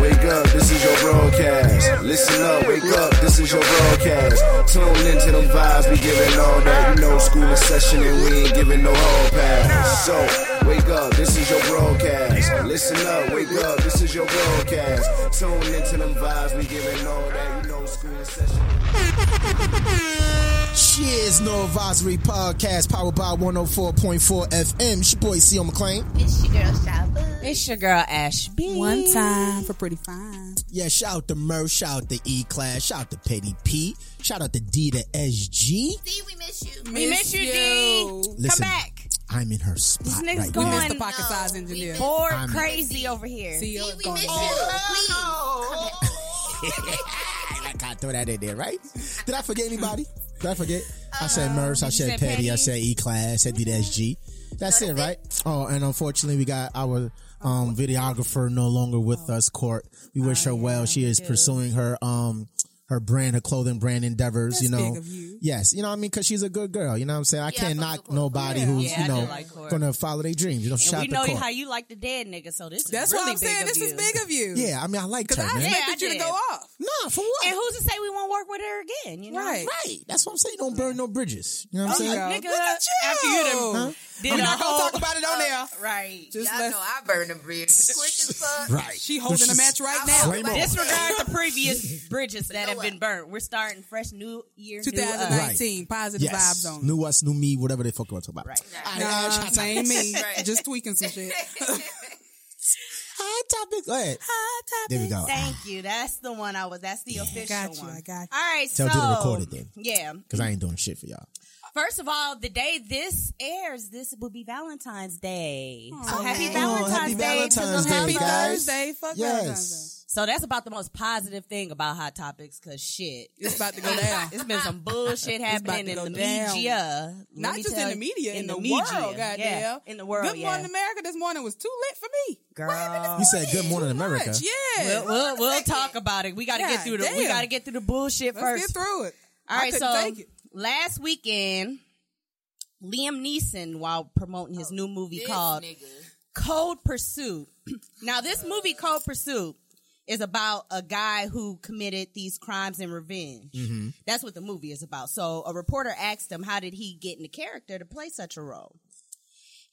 Wake up, this is your broadcast. Listen up, wake up, this is your broadcast. Tune into them vibes, we giving all that. You know, school session and we ain't giving no hall pass. So, wake up, this is your broadcast. Listen up, wake up, this is your broadcast. Tune into them vibes, we giving all that. You know, school session. Cheers, No Advisory Podcast, powered by 104.4 FM. It's your boy, C.O. McClain. It's your girl Shaba. It's your girl Ash B. One time for pretty fine. Yeah, shout out to Murph, shout out to E-Class, shout out to Petty P, shout out to D to SG. See, we miss you. We miss you, D. Come back. I'm in her spot These niggas right going- We now. missed the pocket size engineer. Bored I'm- crazy over here. See, is we going miss to you. Oh. Please. Come back. I gotta throw that in there, right? Did I forget anybody? Did I forget? I said Murs, I said said Petty, I said E Class, I said D to SG. That's it, right? Oh, and unfortunately, we got our um, videographer no longer with us. Court, we wish her well. She is pursuing her um her brand, her clothing brand endeavors. you know, big of you. yes, you know what I mean, because she's a good girl. You know what I'm saying? I Yeah, can't I knock nobody Yeah. who's Yeah, you know like gonna follow their dreams. You know, And shout we know how you like the dead nigga, so this is That's really what I'm big saying. of This you. is big of you. Yeah, I mean, I like her, Because I man. Yeah, expected you to go off. Nah, for what? And who's to say we won't work with her again? You know, Right. Right. That's what I'm saying. Don't burn no bridges. You know what I'm There saying? Nigga, Look at you. after you done did I'm not going to talk about it on there. Uh, right. Just Y'all know I burn the bridge quick as fuck. Right. she holding a match right now. Flame. Disregard the previous bridges that have been burnt. We're starting fresh new year, new us. 2019, positive Yes. vibes on. New us, new me, whatever they fuck want to talk about. Right. All Nah, right, same me. Right. Just tweaking some shit. Hot topic. Go ahead. There we go. Thank you. That's the one I was. That's the official got you, one. I got you. All right. Tell so Diddy to record it then. Yeah. Because I ain't doing shit for y'all. First of all, the day this airs, this will be Valentine's Day. So happy Oh, Valentine's happy Day Valentine's Day, Happy guys. Thursday. Fuck Valentine's Day. Yes. So that's about the most positive thing about Hot Topics, cause shit. It's about to go down. It's been some bullshit happening in the down. media. Let Not me just in the media, in, the, media. world, goddamn. Yeah, in the world, Good yeah. Morning America this morning was too lit for me. Girl. You said Good Morning America. Much, Yeah. We'll, we'll, we'll talk about it. We got to get through the we got to get through the bullshit Let's first. get through it. All right, I so take it. last weekend, Liam Neeson, while promoting his oh, new movie called nigga. Cold Pursuit. now, this movie, Cold Pursuit, is about a guy who committed these crimes in revenge. Mm-hmm. That's what the movie is about. So, a reporter asked him, How did he get in the character to play such a role?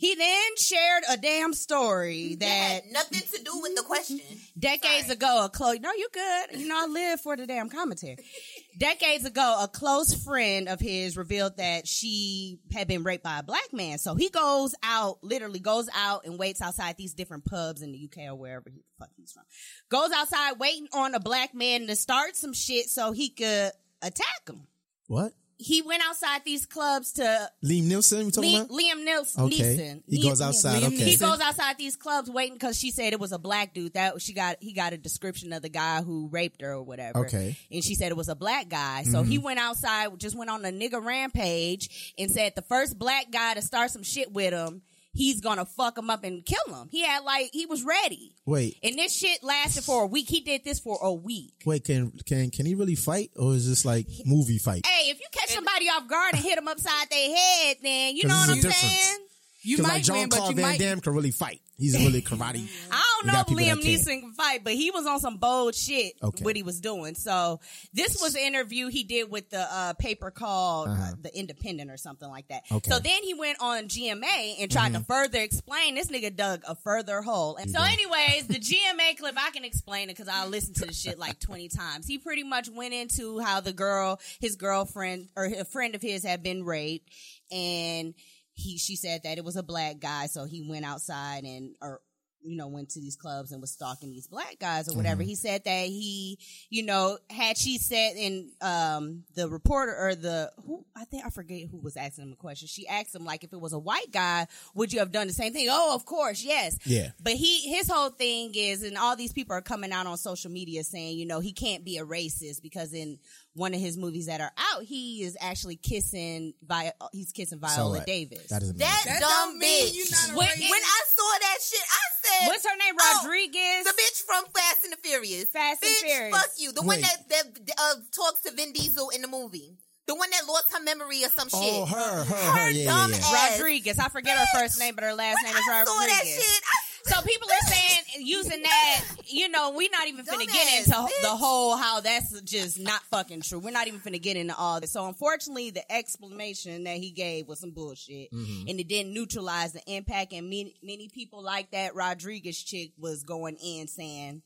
He then shared a damn story That that had nothing to do with the question. decades Sorry. ago, a close no, you good. You know, I live for the damn commentary. decades ago, a close friend of his revealed that she had been raped by a black man. So he goes out, literally goes out and waits outside these different pubs in the UK or wherever he the fuck he's from. Goes outside waiting on a black man to start some shit so he could attack him. What? He went outside these clubs to Liam Nielsen, you talking Liam, about? Liam Nilsson. Okay. Neeson. He goes outside, Liam okay. He goes outside these clubs waiting because she said it was a black dude. That she got he got a description of the guy who raped her or whatever. Okay. And she said it was a black guy. So he mm-hmm. went outside, just went on a nigga rampage and said the first black guy to start some shit with him, he's gonna fuck him up and kill him. He had like he was ready. Wait, And this shit lasted for a week. He did this for a week. wait, can can can he really fight or is this like movie fight? Hey, if you catch somebody off guard and hit them upside their head, then you know what I'm there's difference. saying? You might like John win, but you Van might. Damme can really fight. He's really karate. I don't know if Liam. Neeson can fight, but he was on some bold shit. Okay. What he was doing. So this was an interview he did with the uh, paper called uh, Uh-huh. The Independent or something like that. Okay. Mm-hmm. So then he went on GMA and tried to further explain. This nigga dug a further hole. And so, anyways, the GMA clip I can explain it because I listened to the shit like twenty times. He pretty much went into how the girl, his girlfriend or a friend of his, had been raped, and he she said that it was a black guy, so he went outside and or you know, went to these clubs and was stalking these black guys or whatever. He said that he, you know, had she said in um the reporter or the who I think I forget who was asking him a question. She asked him like if it was a white guy, would you have done the same thing? Oh, of course, yes. Yeah. But he his whole thing is and all these people are coming out on social media saying, you know, he can't be a racist because in one of his movies that are out, he is actually kissing Vi- he's kissing Viola what? Davis. That That. That dumb don't mean bitch. you not a when, when I saw that shit, I said, What's her name? Oh, Rodriguez. The bitch from Fast and the Furious. Fast and Furious. Fuck you. The one that, that uh, talks to Vin Diesel in the movie. The one that lost her memory or some shit. Oh, her, her, Her her. Yeah, yeah, dumb yeah. ass. Rodriguez. I forget her first name, but her last When name is I saw that Rodriguez. shit, So people are saying using that, you know, we're not even finna get into bitch. the whole how that's just not fucking true. We're not even finna get into all this. So unfortunately, the explanation that he gave was some bullshit, Mm-hmm. and it didn't neutralize the impact. And many many people like that Rodriguez chick was going in saying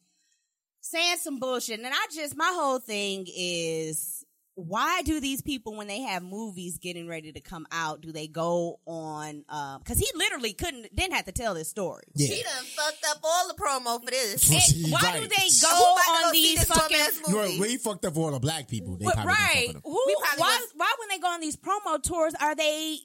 saying some bullshit. And I just my whole thing is why do these people when they have movies getting ready to come out do they go on um because he literally couldn't didn't have to tell this story Yeah. She done fucked up all the promo for this. Well, it- see, why right. do they go on go these this fucking dumbass movie? Well, well, he fucked up all the black people. They But- probably right? Who? Probably Why? Why when they go on these promo tours are they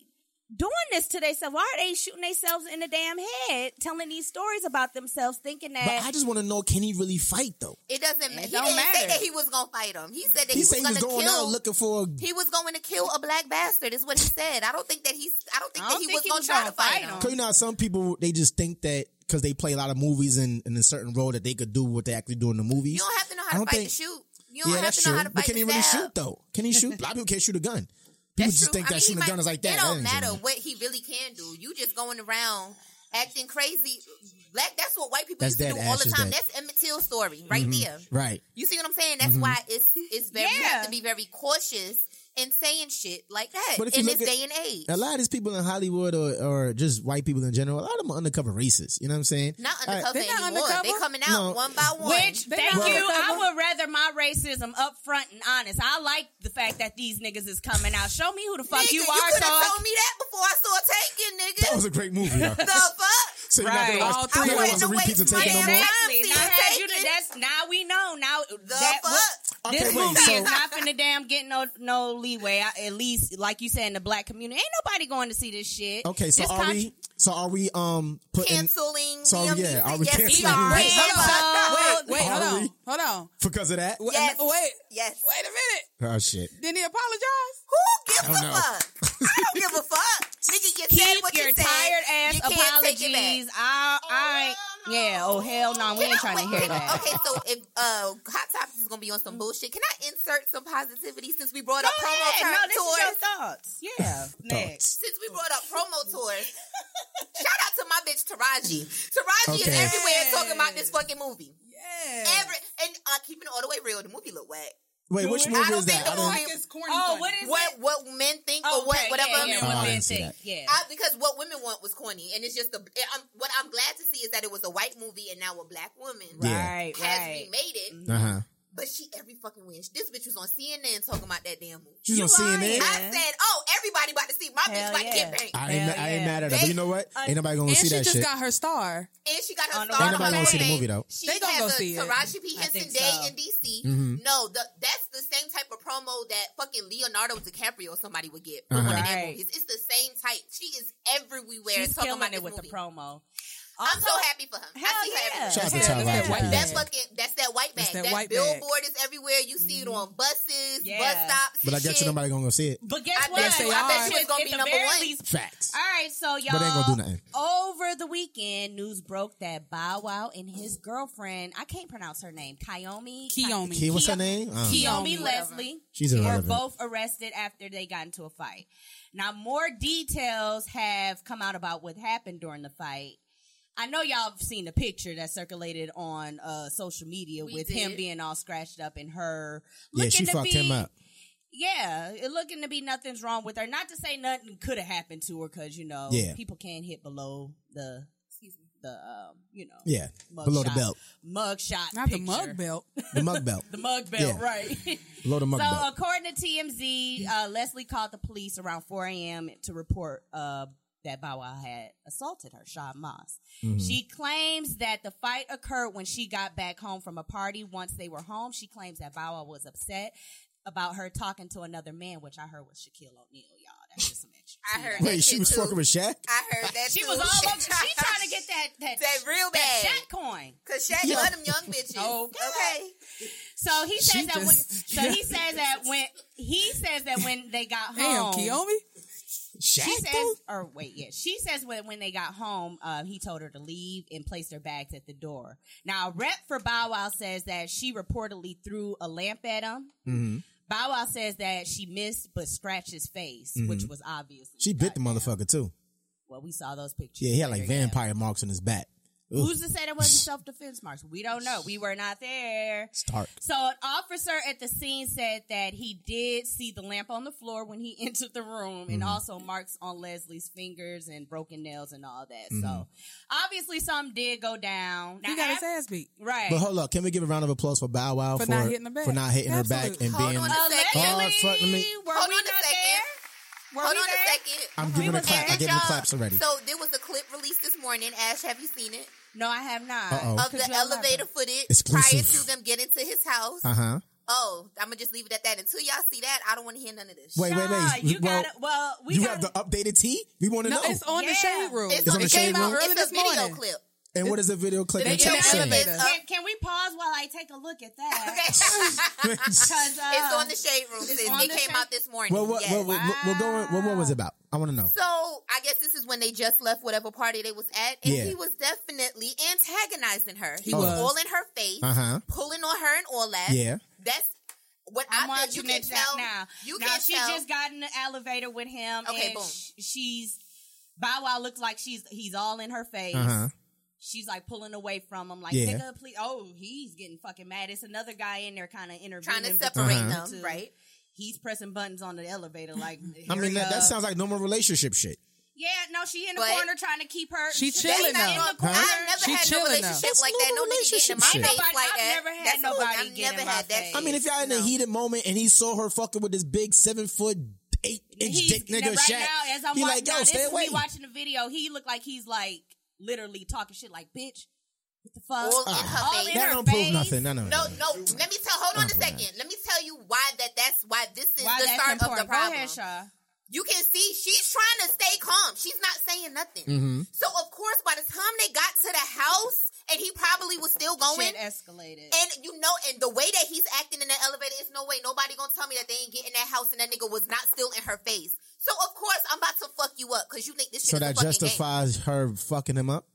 doing this to themselves? Why are they shooting themselves in the damn head, telling these stories about themselves, thinking that? But that? I just want to know: Can he really fight though? It doesn't matter. He don't didn't say that he was gonna fight him. He said that He, he, said he was was gonna going kill. out looking for. A, he was going to kill a black bastard. Is what he said. I don't think that he's. I don't think I that don't he think was he gonna was try gonna to fight fight him. him. Cause you know, some people they just think that because they play a lot of movies in, in a certain role that they could do what they actually do in the movies. You don't have to know how to fight think- to shoot. You don't yeah, have that's to true. know how to But can he to really stab. shoot though? Can he shoot? a lot of people can't shoot a gun. People That's just true. think I that mean, shooting he a gun is like that. It don't ain't matter what he really can do. You just going around acting crazy. Black. That's what white people That's used to do all the time. dead. That's Emmett Till's story right there. Right. You see what I'm saying? That's Mm-hmm. why it's it's very you have to be very cautious in saying shit like that But if you in this at- day and age. A lot of these people in Hollywood or, or just white people in general, a lot of them are undercover racists. You know what I'm saying? Not All right. undercover They're not anymore. undercover? They coming out No. one by one. Which, thank you. undercover. I would rather my racism up front and honest. I like the fact that these niggas is coming out. Show me who the fuck Nigga, you you are. could So have I- told me that before I saw Taken, nigga. That was a great movie. Though. the fuck? so you're Right. not All gonna watch, three you're of not gonna watch the repeats Waste my damn time. See Now, you had you that's now we know. Now The that fuck? This Okay, wait, movie so- is not finna damn get no no leeway. I, at least, like you said, in the black community, ain't nobody going to see this shit. Okay, so This are con- we? So are we? Um, putting Canceling. So, Liam yeah, are we yes, canceling we are. Wait, hold on. Wait, wait, hold Are on. Hold on. because of that? Yes. wait, Yes. wait a minute. Oh shit! Didn't he apologize? Who gives I a don't know. fuck? I don't give a fuck. Nigga, you said Keep what your you said. tired ass you can't take it back. apologies. I, I, ain't- yeah. Oh hell no, we Can ain't I- trying to hear can that. Okay, so if uh, Hot Topics is gonna be on some bullshit, can I insert some positivity since we brought up Go promo ahead. tur- No, this tours? is your thoughts. Yeah. Next. Since we brought up promo tours, shout out to my bitch Taraji. Taraji is Okay. everywhere talking about this fucking movie. Yeah. Every and uh, keeping it all the way real, the movie look whack. Wait, which I movie don't is think that? the I movie- don't. Like it's corny. Oh, funny. what is What it? what men think Oh, or what okay, whatever. Yeah, yeah, Oh, what I men didn't see think. that. Yeah. I, because what women want was corny, and it's just a. it- I'm, what I'm glad to see is that it was a white movie, and now a black woman Yeah. Right, has right. remade it. Uh huh. But she every fucking win. This bitch was on CNN talking about that damn movie. She's on CNN. I said, "Oh, everybody about to see my bitch Hell like yeah. Kid Bang." I ain't, Hell I ain't yeah. mad at her. But you know what? Ain't nobody gonna see that shit. And see she just got her star. And she got her On star. Ain't nobody on gonna see the movie, though. She They gonna go a see it. Taraji P I Henson think Day so. in DC. Mm-hmm. No, the, that's the same type of promo that fucking Leonardo DiCaprio somebody would get for Uh-huh. one of their Right. movies. It's the same type. She is everywhere She's talking about it with movie. the promo. I'm so happy for him. Hell I see yeah. everywhere. Shout out to Yeah, that's that white Henson. Fucking. That's that white bag. That That, white bag. billboard is everywhere. You see it mm-hmm. on buses, Yeah. bus stops. But I and bet you nobody gonna go see it. But guess I what? bet you- I I bet you it's gonna be number one. least- Facts. All right, so y'all. But ain't gonna do nothing. Over the weekend, news broke that Bow Wow and his girlfriend, I can't pronounce her name, Kiomi. Kiomi. Key, what's her name? Kiyomi Kiyomi. Leslie. She's were irrelevant. both arrested after they got into a fight. Now, more details have come out about what happened during the fight. I know y'all have seen the picture that circulated on uh, social media We with did. him being all scratched up and her. yeah, looking she to fucked be, him up. Yeah, it looking to be nothing's wrong with her. Not to say nothing could have happened to her, because you know, Yeah. people can hit below the, the um, you know, Yeah, mug below the belt, mug shot, Not the picture. mug belt. the mug belt, the mug belt, Yeah. right? below the mug so, belt. according to TMZ, uh, Leslie called the police around 4 a.m. to report uh, that Bow Wow had assaulted her, Shad Moss. Mm-hmm. She claims that the fight occurred when she got back home from a party. Once they were home, she claims that Bow Wow was upset about her talking to another man, which I heard was Shaquille O'Neal, y'all. That's just some extra. I tea heard Wait, that she was too. fucking with Shaq. I heard that She too. was all over. She trying to get that that, That real that bad. Shaq coin. Cause Shaq Yeah. love them young bitches. Okay. okay. So he says She that. When, just- so he says that when he says that when they got home. Damn, home, Kiyomi. Shaq, she though? says, or wait, yeah, she says when when they got home, uh, he told her to leave and place their bags at the door. Now, a rep for Bow Wow says that she reportedly threw a lamp at him. Mm-hmm. Bow Wow says that she missed but scratched his face, which was obvious. Mm-hmm. She bit the motherfucker too. Well, we saw those pictures. Yeah, he had like vampire marks on his back. Ugh, Who's to say that wasn't self defense marks? We don't know. We were not there. Stark. So an officer at the scene said that he did see the lamp on the floor when he entered the room and Mm-hmm. also marks on Leslie's fingers and broken nails and all that. Mm-hmm. So obviously something did go down. He Now, got his af- ass beat. Right. But hold up, can we give a round of applause for Bow Wow For not hitting her back. for not hitting her back and Hold being? on a second. Oh, fuck, me- were Hold we on a not second. there? Were Hold on there? a second. I'm We giving a was clap. there. I gave him Y'all- claps already. So there was a clip released this morning. Ash, have you seen it? No, I have not. Uh-oh. Of the elevator footage Exclusive. prior to them getting to his house. Uh huh. Oh, I'm gonna just leave it at that. Until y'all see that, I don't want to hear none of this. Wait, wait, wait. You well, got. Well, we you got have the updated T. We want to know. No, know. it's on the shade room. It's, It's on on the it shade came out. room? Early It's a video morning. clip. And what is the video clip The that video you saying? elevator. Can, can we pause while I take a look at that? Okay. Because uh, it's on the shade room. It's sis. on It came shade- out this morning. Well, what, yes. what, what, what, going, what, what was it about? I want to know. So I guess this is when they just left whatever party they was at, and Yeah. he was definitely antagonizing her. He He was was. all in her face, Uh-huh. pulling on her and all that. Yeah. That's what I'm I think you watching can tell. now. You now can she tell. just got in the elevator with him. Okay, and boom. sh- she's Bow Wow looks like she's he's all in her face. Uh-huh. She's like pulling away from him, like Yeah. nigga, please. Oh, he's getting fucking mad. It's another guy in there, kind of intervening, trying to separate Uh-huh. them, two. right? He's pressing buttons on the elevator, like I mean, that, that sounds like normal relationship shit. Yeah, no, she in the But- corner trying to keep her. She she's chilling now. the That's not I never She had no chilling now. relationship like that. normal No nigga getting in my relationship face shit. like I've that. never had That's nobody I've get never in my had that. face. I mean, if y'all in a No. heated moment and he saw her fucking with this big seven foot eight inch He's- dick nigga right Shaq, now, as I'm he watching, like, yo, now, stay this away. me watching the video. He looked like he's like literally talking shit, like bitch. What the fuck? All in her Ah, All face. in that her don't prove nothing. No, no, No, no. Let me tell. Hold on a Oh, second. Let me tell you why that. That's why this is Why the that's start of the important? Go problem. ahead, Shaw. You can see she's trying to stay calm. She's not saying nothing. Mm-hmm. So of course, by the time they got to the house, and he probably was still going. Shit escalated. And you know, and the way that he's acting in the elevator, it's no way nobody gonna tell me that they ain't get in that house and that nigga was not still in her face. So of course I'm about to fuck you up because you think this shit So is a that fucking game. justifies her fucking him up.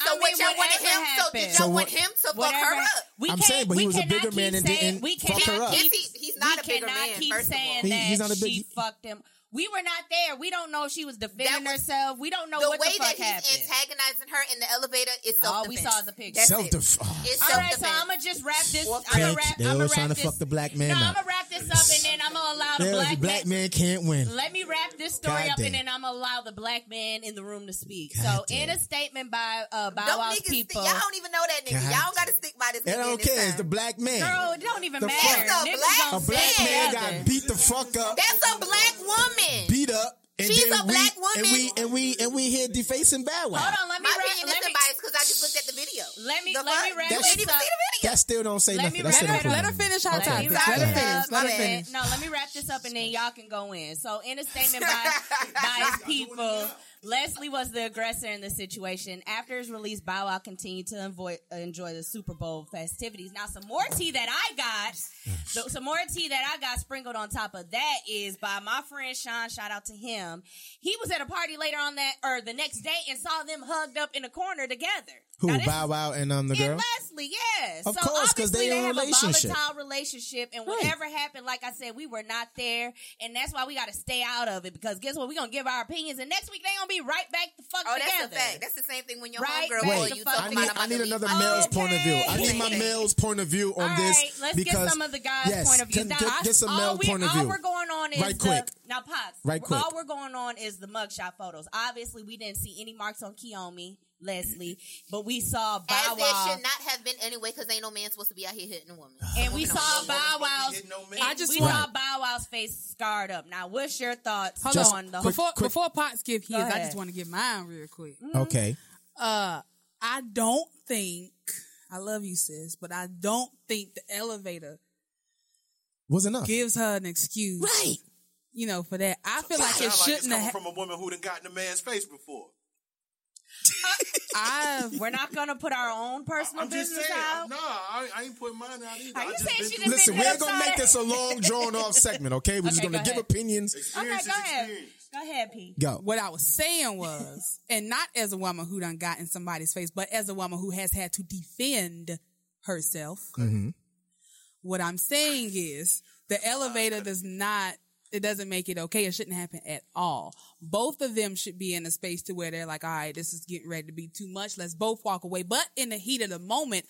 So I what mean, y'all wanted whatever him? So did y'all So want him to fuck Whatever. her up? We I'm saying, but he was a bigger man and saying- didn't we fuck her up. keep- he- he's not we a bigger man, keep first of all. saying He- he's not a big- she fucked him. We were not there. We don't know if she was defending was- herself. We don't know The what way the fuck that he's happened. antagonizing her in the elevator is self All defense. we saw is a picture. That's Self it. def. It's All right, so self-defense. I'm gonna just wrap this. Well, I'm gonna Bitch, wrap. they I'm always trying wrap to fuck the black man no. I'm gonna wrap this up, and then I'm gonna allow the black the black man can't win. Let me wrap this story God up, damn. and then I'm gonna allow the black man in the room to speak. God so, damn. in a statement by uh, Bow Don't Wow's people, Think, y'all don't even know that nigga. God Y'all don't got to stick by this I nigga. don't in this care. It's the black man. girl, it don't even matter. a black gonna a black say man got beat the fuck up, That's a black woman. Beat up. And She's a we, black And we and we and we here defacing Bow Wow. Hold on, let me My wrap. Let me, because I just looked at the video. let me The let me fuck? wrap You this up. see the video. That still don't say Let nothing. me wrap don't it prove up. Let her finish her Let topic. Let her finish. Let her finish. No, let me wrap this up and then y'all can go in. So, in a statement by, by his people, Leslie was the aggressor in the situation. After his release, Bow Wow continued to enjoy, enjoy the Super Bowl festivities. Now, some more tea that I got, so- some more tea that I got sprinkled on top of that is by my friend Sean. Shout out to him. He was at a party later on that, or the next day, and saw them hugged up in a corner together. Who Now, Bow Wow and um the girl? and Leslie, yes. Of so course, 'cause obviously they in have relationship. a volatile relationship, and whatever happened, like I said, we were not there, and that's why we got to stay out of it. Because guess what? We're gonna give our opinions, and next week they gonna be right back the fuck Oh, that's a fact. That's the same thing when your Right, homegirl right. you fuck talking I about need I'm I about need another leave. male's Okay. point of view. I need my male's point of view on All this right, let's because get some of the guys' yes, point of view. Get, Now, get, get some all male we- point of All view. we're going on is Right the, now, pots. Right quick. All we're going on is the mugshot photos. Obviously, we didn't see any marks on Kiyomi, Leslie, but we saw Bow As there should not have been anyway, because ain't no man supposed to be out here hitting a woman. And we saw on. Bow Wow's. No. I just we want- saw Bow Wow's face scarred up. Now, what's your thoughts Hold Just on the quick- Before quick- before Potts give his, Go I just want to give mine real quick. Okay. Uh, I don't think I love you, sis, but I don't think the elevator Was enough. gives her an excuse. Right. You know, for that. I feel like it Sound like it's shouldn't coming have. from a woman who done got in a man's face before. I We're not gonna put our own personal I'm just business saying. out. No, I, I ain't putting mine out either. Are you just saying been she through done Listen, we're gonna make this a long drawn off segment, okay? We're just gonna go give ahead. opinions. Okay, go is ahead. Go ahead, P. Go. what I was saying was, and not as a woman who done got in somebody's face, but as a woman who has had to defend herself. Mm-hmm. What I'm saying is, the elevator does not. It doesn't make it okay. It shouldn't happen at all. Both of them should be in a space to where they're like, all right, this is getting ready to be too much. Let's both walk away. But in the heat of the moment,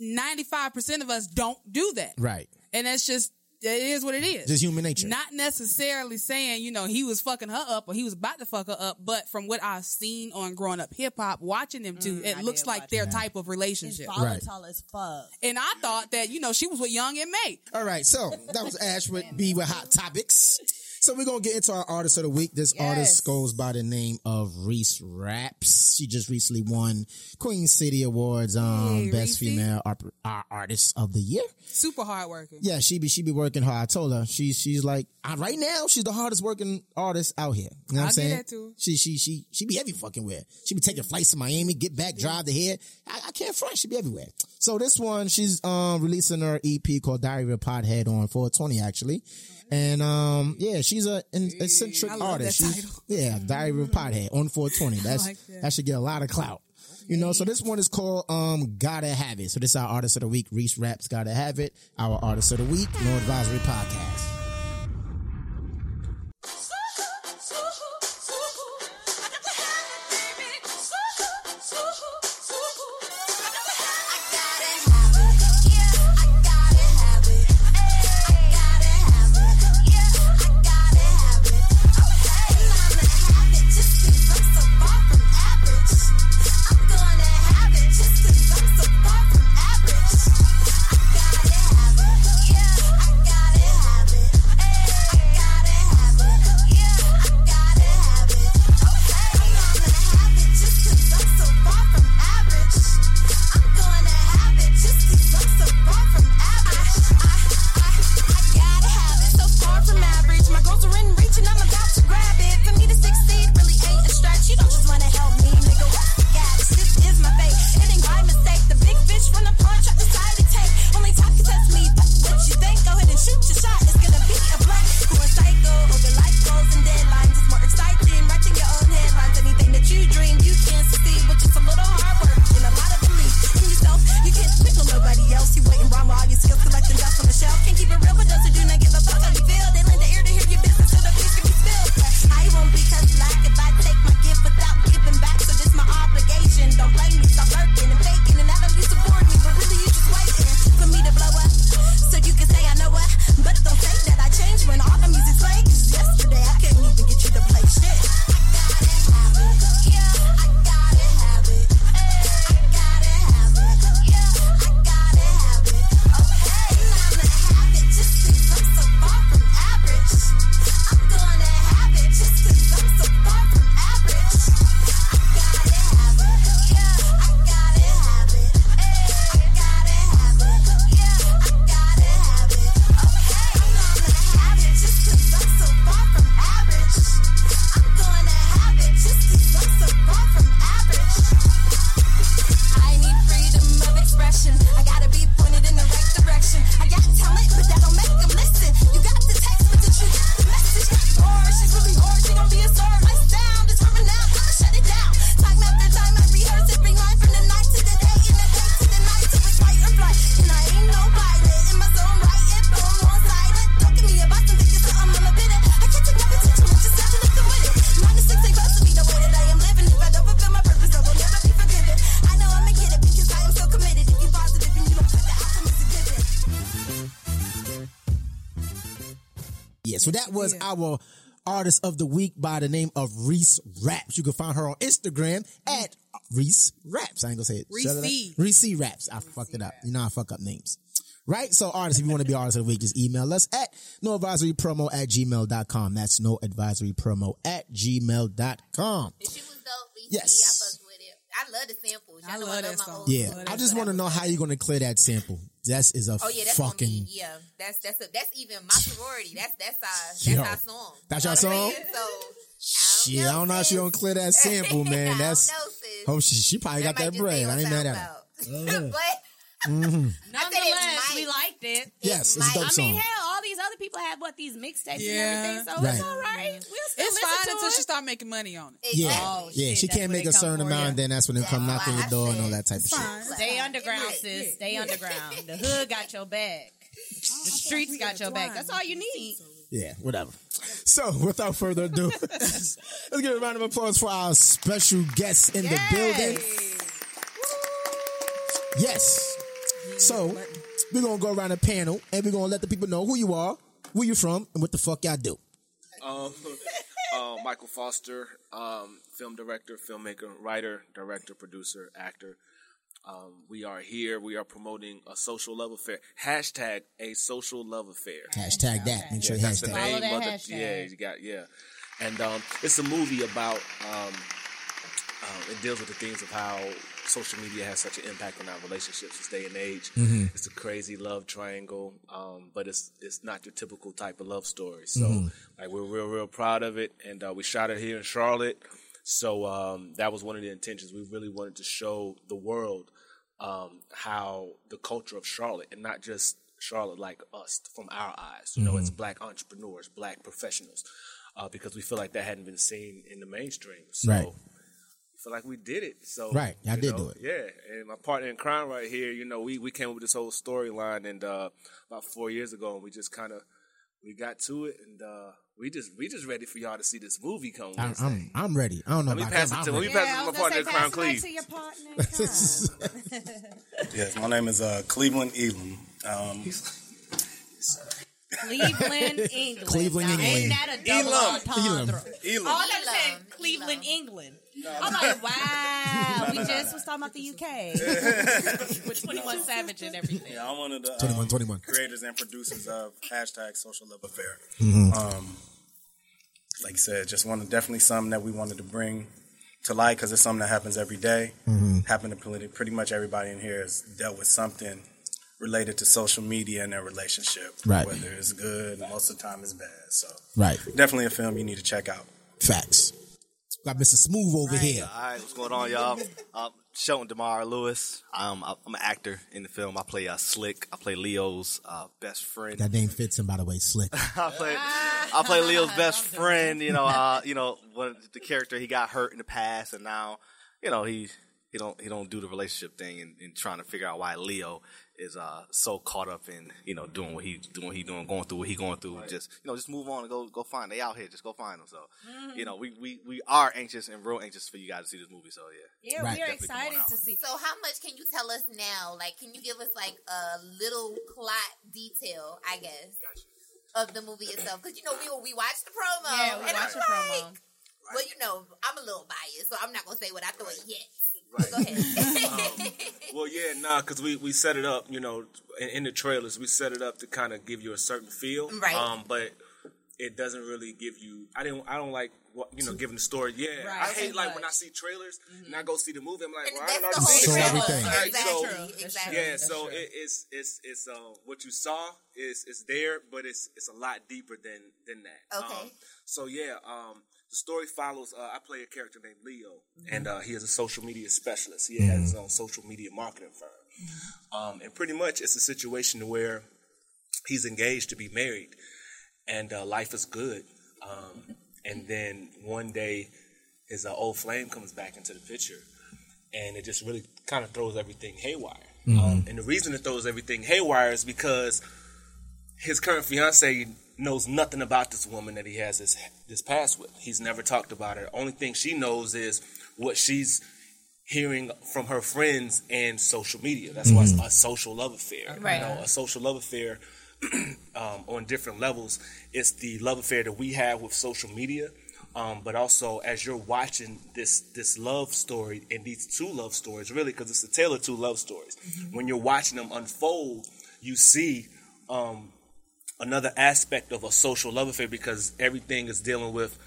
95% of us don't do that. Right. And that's just, it is what it is. Just human nature. Not necessarily saying, you know, he was fucking her up or he was about to fuck her up, but from what I've seen on growing up hip hop, watching them two, mm, it I looks like their that. type of It's relationship. volatile as fuck. And I thought that, you know, she was with Young and May. All right, so that was Ash with B with Hot Topics. So we're gonna get into our artist of the week. This Yes. artist goes by the name of Reese Raps. She just recently won Queen City Awards, um, Hey, best Reese. female art, art artist of the year. Super hard working. Yeah, she be she be working hard. I told her she's she's like uh, right now she's the hardest working artist out here. You know what I'm saying? She she she she be every fucking where. She be taking flights to Miami, get back, drive to here. I, I can't front. She be everywhere. So this one, she's um releasing her EP called Diary of a Pothead on 420 actually. And um yeah, she's a an eccentric artist. She's- Yeah, Diary of a Pothead on 420. That's like that. that should get a lot of clout. You know, so this one is called um Gotta Have It. So this is our artist of the week. Reese Raps Gotta Have It. Our artist of the week, No Advisory Podcast. Yeah, was our artist of the week by the name of Reese Raps. You can find her on Instagram at Reese Raps. I ain't gonna say it. Reese. Shut it up. Reese Raps. I fucked it up. You know I fuck up names. Right? So artists, if you want to be artist of the week, just email us at no advisory promo at gmail.com. That's no advisory promo at gmail.com. The shit was dope. recently. Yes. I fucked with it. I love the samples. Y'all I know love that my song. old Yeah. Well, I just want to know how you're gonna clear that sample. That is a Oh yeah, that's fucking gonna yeah. That's that's a, that's even my sorority. That's that's our that's Yo. our song. That's You know your I song? mean? So shit. I don't know how she sis. gonna clear that sample, man. I don't That's know, sis. oh she, she probably got that just bread. I ain't mad at her. SoundCloud. Uh-huh. Mm-hmm. but Nonetheless, might. we liked it. Yes, it's a might- dope I mean, hell, all these other people have what these mixtapes Yeah. and everything, so Right. it's all right. We'll still It's listen fine to until it. she start making money on it. Yeah, Oh, yeah. shit, She can't make a come certain for, amount, and then that's when they come knocking your door and all that type of It's shit. Stay underground, sis. Stay underground. The hood got your back. The streets got your back. That's all you need. Yeah, whatever. So, without further ado, let's give a round of applause for our special guests in the building. Yes. So, we're going to go around the panel and we're going to let the people know who you are, where you from, and what the fuck y'all do. Um, uh, Michael Foster, um, film director, filmmaker, writer, director, producer, actor. Um, we are here. We are promoting a social love affair. Hashtag a social love affair. Hashtag that. Make sure you That's the hashtag. Follow name that of the hashtag. yeah. You got yeah, and um, it's a movie about um, uh, it deals with the themes of how social media has such an impact on our relationships this day and age. It's a crazy love triangle, um, but it's it's not your typical type of love story. So like we're real real proud of it, and uh, we shot it here in Charlotte. So um, that was one of the intentions. We really wanted to show the world um, how the culture of Charlotte, and not just Charlotte like us from our eyes. You know, it's black entrepreneurs, black professionals, uh, because we feel like that hadn't been seen in the mainstream. So Right. We feel like we did it. So Right, y'all did know, do it. Yeah, and my partner in crime right here, you know, we we came up with this whole storyline, and uh, about four years ago, and we just kind of we got to it, and uh, we just we just ready for y'all to see this movie come. I'm, I'm, I'm ready. I don't know Let me pass them. it to- let me pass Yeah, it to my partner say, in crime, pass the mic Cleve. to your partner in crime. Yes, my name is uh, Cleveland Elam. Um, Cleveland, England. Cleveland, Now, England. Ain't that a double Elam. entendre? Elam. All I said, Elam. Cleveland, Elam. England. I'm like, wow. we just was talking about the UK with 21 Savage and everything. Yeah, I'm one of the 21, um, 21. creators and producers of hashtag Social Love Affair. Mm-hmm. Um, like I said, just wanted definitely something that we wanted to bring to light because it's something that happens every day. Mm-hmm. Happen to pretty, pretty much everybody in here has dealt with something related to social media and their relationship. Right. Whether it's good, most of the time it's bad. So Right. definitely a film you need to check out. Facts. Got Mr. Smooth over here. All right, what's going on, y'all? Uh, Shelton Demar Lewis. I'm I'm an actor in the film. I play uh, Slick. I play Leo's uh, best friend. That name fits him, by the way, Slick. I play I play Leo's best friend. You know, uh, you know, one the character he got hurt in the past, and now, you know, he he don't he don't do the relationship thing and, and trying to figure out why Leo is uh so caught up in you know doing what he doing what he doing going through what he going through. Just you know, just move on and go go find. They out here, just go find them. So, you know, we we we are anxious and real anxious for you guys to see this movie. So yeah. Yeah, Right. we are Definitely excited to see. So how much can you tell us now? Like, can you give us like a little plot detail, I guess, of the movie itself? Because you know we we watched the promo, Yeah, we and watched I'm the promo. like, well, you know, I'm a little biased, so I'm not gonna say what I thought yet. Right. Go ahead. Well, yeah, nah, because we, we set it up, you know, in, in the trailers, we set it up to kind of give you a certain feel, Right. Um, but it doesn't really give you. I didn't. I don't like what you know, giving the story. Yeah, Right, I hate too like much. when I see trailers and I go see the movie. I'm like, well, I that's don't the know whole Show trailer. everything. Right, Exactly. so- exactly. Yeah, That's so it, it's it's it's uh, what you saw is is there, but it's it's a lot deeper than than that. Okay. Um, so yeah, um, the story follows. Uh, I play a character named Leo, and uh, he is a social media specialist. He has his own social media marketing firm, um, and pretty much it's a situation where he's engaged to be married, and uh, life is good. Um, and then one day, his uh, old flame comes back into the picture, and it just really kind of throws everything haywire. Um, and the reason it throws everything haywire is because his current fiance knows nothing about this woman that he has this this past with. He's never talked about her. Only thing she knows is what she's hearing from her friends and social media. That's why it's a social love affair. Right. You know, a social love affair um, on different levels. It's the love affair that we have with social media. Um, but also, as you're watching this this love story and these two love stories, really, because it's a tale of two love stories. When you're watching them unfold, you see um, another aspect of a social love affair because everything is dealing with.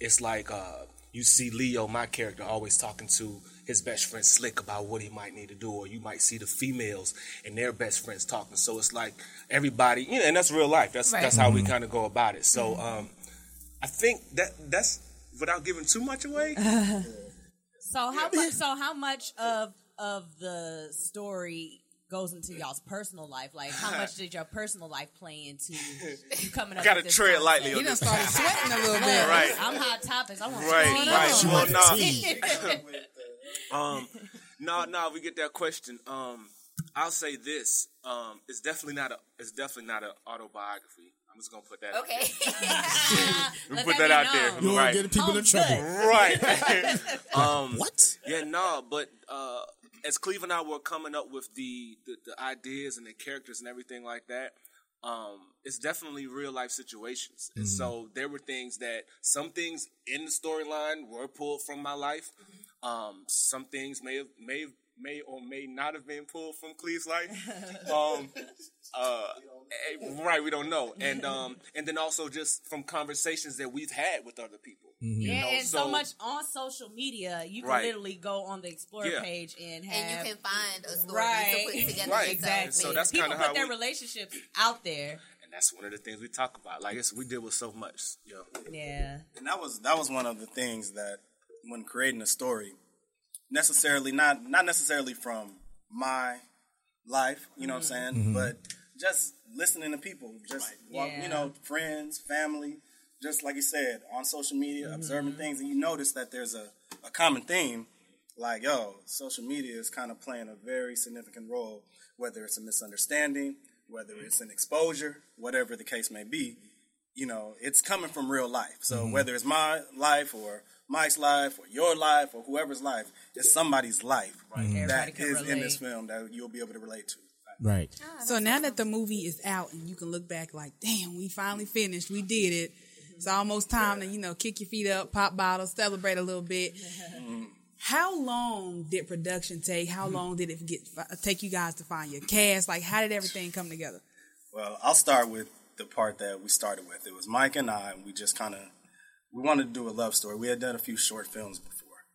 It's like uh, you see Leo, my character, always talking to his best friend Slick about what he might need to do, or you might see the females and their best friends talking. So it's like everybody, you know, and that's real life. That's Right. that's how we kind of go about it. So um, I think that that's without giving too much away. So how much? So how much of of the story goes into y'all's personal life? Like, how much did your personal life play into you coming up? You gotta tread concept? lightly You on done this. started sweating a little bit. Right. I'm hot topics. I want Right, right. tea. Well, nah. Um, no, no, we get that question. Um, I'll say this: um, it's definitely not a it's definitely not an autobiography. I'm just gonna put that. out Okay. there. Let put that that out known. there. You won't right. get people in trouble. right. um, What? Yeah, no, but uh, as Cleve and I were coming up with the, the the ideas and the characters and everything like that, um, it's definitely real life situations. And so there were things that some things in the storyline were pulled from my life. Um, some things may have may have, may or may not have been pulled from Cleve's life. um, uh, eh, right, we don't know. And um, and then also just from conversations that we've had with other people. You Yeah, know, and so, much on social media, you can Right. literally go on the Explorer Yeah. page and have and you can find a story right, to put together Right. yourself. exactly. So that's people kinda put how their we- relationships out there. and that's one of the things we talk about. Like it's, we deal with so much. Yeah. Yeah, And that was that was one of the things that when creating a story, necessarily not not necessarily from my life, you know what I'm mm-hmm. saying, mm-hmm. but just listening to people, just walk, Yeah. you know, friends, family, just like you said, on social media, mm-hmm. observing things, and you notice that there's a, a common theme. Like, yo, social media is kind of playing a very significant role, whether it's a misunderstanding, whether it's an exposure, whatever the case may be you know, it's coming from real life. So whether it's my life or Mike's life or your life or whoever's life, it's somebody's life Everybody that can is in this film that you'll be able to relate to. Right. Ah, so now that the movie is out and you can look back like, damn, we finally finished. We did it. It's almost time to, you know, kick your feet up, pop bottles, celebrate a little bit. Mm-hmm. How long did production take? How long did it get take you guys to find your cast? Like, how did everything come together? Well, I'll start with the part that we started with. It was Mike and I, and we just kind of we wanted to do a love story. We had done a few short films before,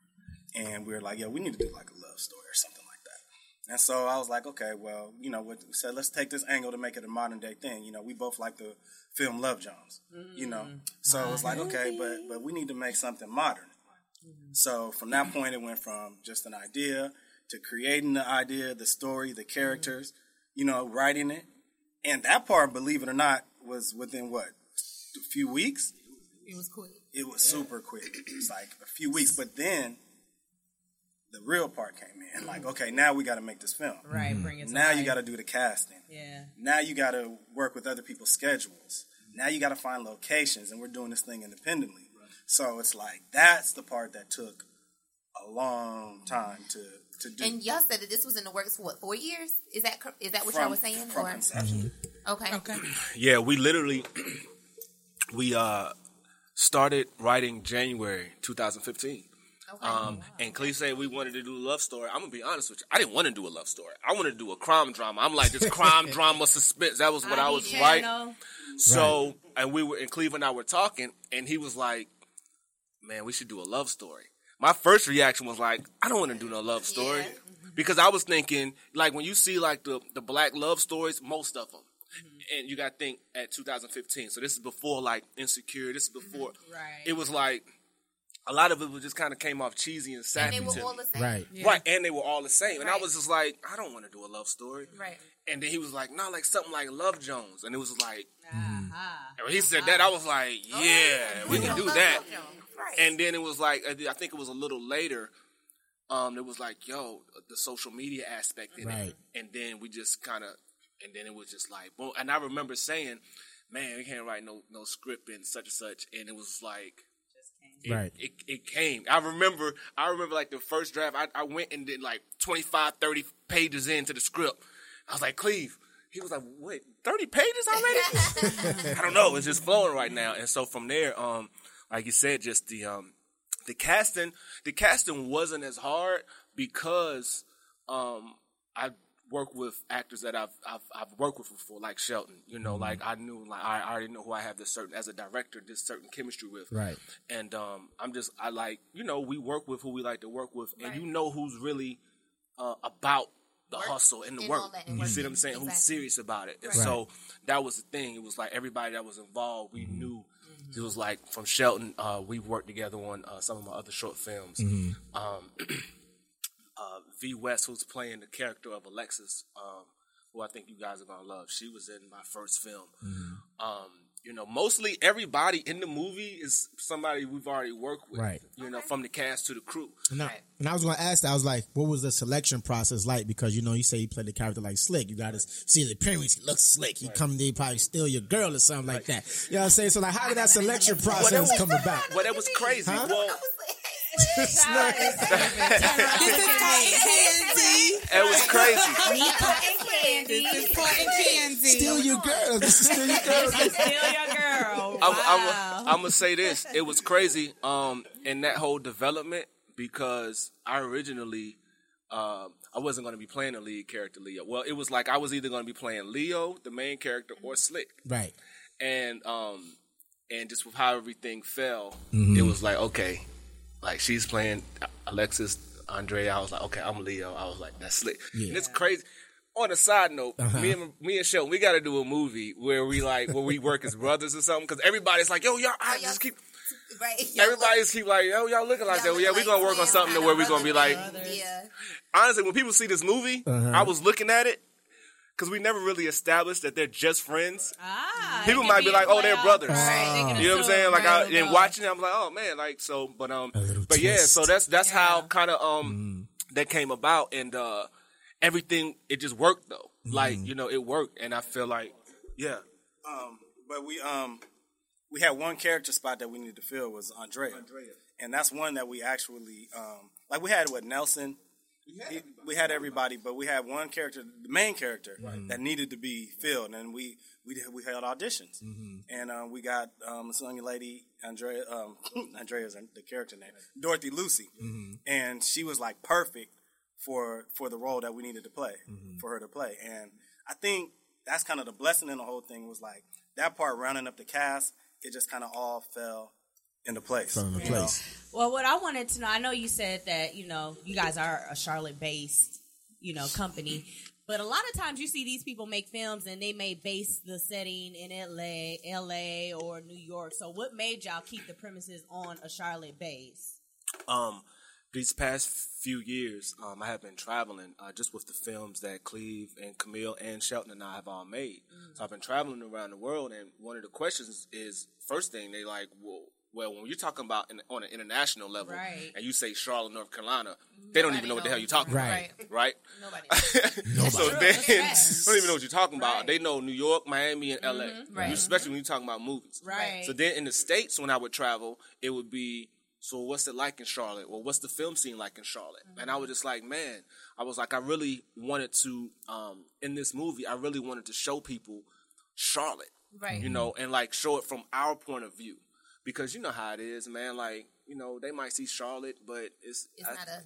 and we were like, yeah, we need to do like a love story or something like that. And so I was like, okay, well, you know, what we said, let's take this angle to make it a modern day thing. You know, we both like the film Love Jones. You know, mm-hmm. so it was like, okay, but but we need to make something modern. Mm-hmm. So from that point, it went from just an idea to creating the idea, the story, the mm-hmm. characters, you know, writing it. And that part, believe it or not, was within what? A few weeks? It was quick. It was super quick. It was like a few weeks. But then the real part came in. Like, mm-hmm. okay, now we got to make this film. right. Mm-hmm. Bring it. To Now you got to do the casting. Yeah. Now you got to work with other people's schedules. Mm-hmm. Now you got to find locations, and we're doing this thing independently. So it's like that's the part that took a long time to to do. And y'all said that this was in the works for what four years? Is that cor- is that what y'all From- was saying? from Or conception. okay, Okay. Yeah, we literally we uh started writing January 2015. okay. Um, and Cleve said we wanted to do a love story. I'm gonna be honest with you. I didn't want to do a love story. I wanted to do a crime drama. I'm like this crime drama suspense. That was what I, was need right. So, and we were in Cleve and. I were talking, and he was like, "Man, we should do a love story." My first reaction was like, "I don't want to do no love story," because I was thinking, like, when you see like the the black love stories, most of them, and you got to think at 2015. So this is before like Insecure. This is before. Right. It was like a lot of it was just kind of came off cheesy and and sappy they were to all me. the same. Right. Right, and they were all the same, and I was just like, I don't want to do a love story. Right. And then he was like, no, like something like Love Jones, and it was like, Aha. and when he said that, I was like, yeah, we can do that. Right. And then it was like, I think it was a little later. Um, it was like, yo, the social media aspect in Right. it, and then we just kind of, and then it was just like, boom. And I remember saying, man, we can't write no no script and such and such, and it was like. It, Right. it, it came. I remember. I remember like the first draft. I, I went and did like 25, 30 pages into the script. I was like, Cleve. He was like, wait, 30 pages already? I don't know. It's just flowing right now. And so from there, um, like you said, just the um, the casting, the casting wasn't as hard because um, I work with actors that I've, I've I've worked with before, like Shelton. You know, like I knew, like I already know who I have this certain as a director, this certain chemistry with. Right. And um, I'm just I like you know we work with who we like to work with, and you know who's really uh, about the hustle and the and work. all that, and You see what I'm working. saying? Who's serious about it? And so that was the thing. It was like everybody that was involved, we knew. It was like from Shelton, uh, we worked together on uh, some of my other short films. Um, uh, V West, who's playing the character of Alexis, um, who I think you guys are gonna love. She was in my first film. Um, you know, mostly everybody in the movie is somebody we've already worked with, Right. You know, from the cast to the crew. And I, and I was going to ask that. I was like, what was the selection process like? Because, you know, you say you played the character like Slick. You got to see his appearance. He looks slick. He come there, probably steal your girl or something like that. You know what I'm saying? So, like, how did that selection process come about? Well, that was crazy. Huh? Well, This is cotton candy. it was crazy. Candy. This is cotton candy. steal your girl. This is steal your girl. Steal your girl. I'm, Wow. I'm, I'm gonna say this. It was crazy um, in that whole development because I originally um, I wasn't gonna be playing the lead character Leo. Well, it was like I was either gonna be playing Leo, the main character, or Slick. Right. And um, and just with how everything fell, Mm-hmm. it was like okay, like she's playing Alexis Andre. I was like, okay, I'm Leo. I was like, that's Slick. And it's crazy. On a side note, Uh-huh. me and me and Shelton, we got to do a movie where we like where we work as brothers or something because everybody's like, yo, y'all, I y'all- just keep Right. everybody's keep like, yo, y'all looking like that. Well, yeah, we gonna work on something to where we gonna be like. Yeah. Honestly, when people see this movie, Uh-huh. I was looking at it because we never really established that they're just friends. Ah, People might could be like, oh, they're brothers. Right, they You know what I'm saying? Like, I, from the and watching it, I'm like, oh man, like so. But um, little but yeah, so that's that's how kind of um that came about, and uh everything it just worked though. Like you know, it worked, and I feel like yeah, Um, but we um we had one character spot that we needed to fill was Andrea. And that's one that we actually um like we had with Nelson. He- we had everybody, but we had one character, the main character, that needed to be filled, and we we did, we held auditions, and um, we got um, this young lady, Andrea, um, Andrea's the character name, Dorothy Lucy, and she was like perfect for for the role that we needed to play for her to play, and I think that's kind of the blessing in the whole thing was like that part rounding up the cast, it just kind of all fell into place. Fell into you know? place. Well, what I wanted to know, I know you said that you know you guys are a Charlotte-based, you know, company, but a lot of times you see these people make films and they may base the setting in LA, LA, or New York. So, what made y'all keep the premises on a Charlotte base? um, these past few years, um, I have been traveling uh, just with the films that Cleve and Camille and Shelton and I have all made. So I've been traveling around the world, and one of the questions is first thing they like, well, well, when you're talking about in, on an international level, Right. and you say Charlotte, North Carolina, they don't even know what the hell you're talking Right. about, right? Right. Nobody. So then, That's they don't even know what you're talking about. Right. They know New York, Miami, and LA, Right. especially when you're talking about movies. Right. So then in the states, when I would travel, it would be so what's it like in Charlotte? Well, what's the film scene like in Charlotte? And I was just like, man, I was like, I really wanted to um, in this movie, I really wanted to show people Charlotte, Right. you know, and like show it from our point of view because you know how it is, man. Like you know, they might see Charlotte, but it's It's I- not a.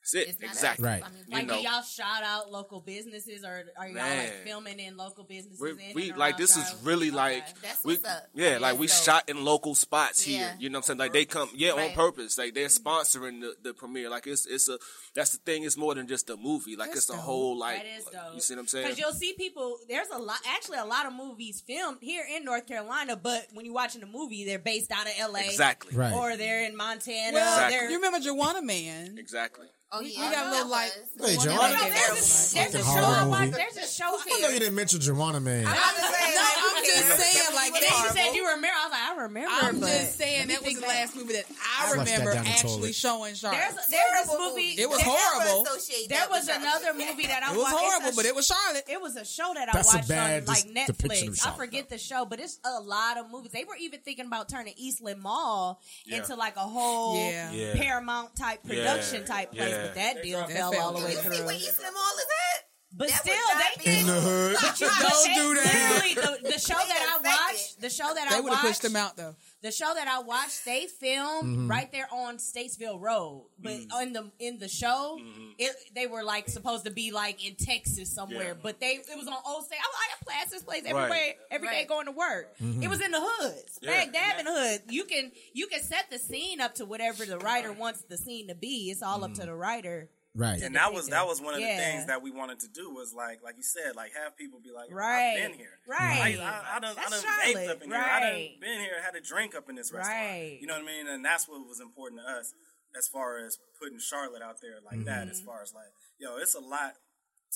that's it It's exactly. Right. I mean, You Like, know. do y'all shout out local businesses, or are y'all Man. like filming in local businesses? We, in we and like around this is really Okay. like That's we what's up. yeah like is we dope. shot in local spots Yeah. here. You know what I'm saying? Like they come yeah on purpose. Like they're mm-hmm. sponsoring the, the premiere. Like it's it's a that's the thing. It's more than just a movie. Like That's it's a whole like That is dope. you see what I'm saying? Because you'll see people. There's a lot, actually, a lot of movies filmed here in North Carolina, but when you're watching the movie, they're based out of L.A. Exactly. Right. Or they're in Montana. Well, Exactly. They're, you remember Joanna Man? Exactly. Oh We- yeah. we got a little, like- Hey, One Joanna. No, there's a, is there's a show horror I movie. There's a show I know you didn't mention Joanna Man. I'm just saying. No, like, I'm you just saying, like, And then you horrible. said you remember. I was like, I remember. I'm just saying that was think the back. last movie that I flushed that remember down the actually toilet. showing Charlotte. There's there's this movie. It was horrible. There was another movie that I watched. it was horrible, but it was Charlotte. It was a show that I That's watched bad on like dis- depiction of Netflix. I forget the show, but it's a lot of movies. They were even thinking about turning Eastland Mall into like a whole Yeah. Yeah. Paramount type production type place, Yeah. But that deal fell fell all the way through. You see through. where Eastland Mall is at? But That still, they be- In the hood. But you Don't but do that. Literally, the, the show that I watched, second. the show that They I would have pushed them out though. The show that I watched, they filmed mm-hmm. right there on Statesville Road. But mm-hmm. in the in the show, mm-hmm. it they were like supposed to be like in Texas somewhere, Yeah. but they it was on Old State. I, I got classes place everywhere Right. every day Right. going to work. It was in the hoods, Yeah. back dab in the hood. You can you can set the scene up to whatever the writer wants the scene to be. It's all up to the writer. Right. And that was that was one of Yeah. the things that we wanted to do was like like you said like have people be like Right. I've been here Right. I, I, I done I That's done Charlotte. vaped up in here I done been here had a drink up in this restaurant Right. you know what I mean and that's what was important to us as far as putting Charlotte out there like that Mm-hmm. as far as like yo it's a lot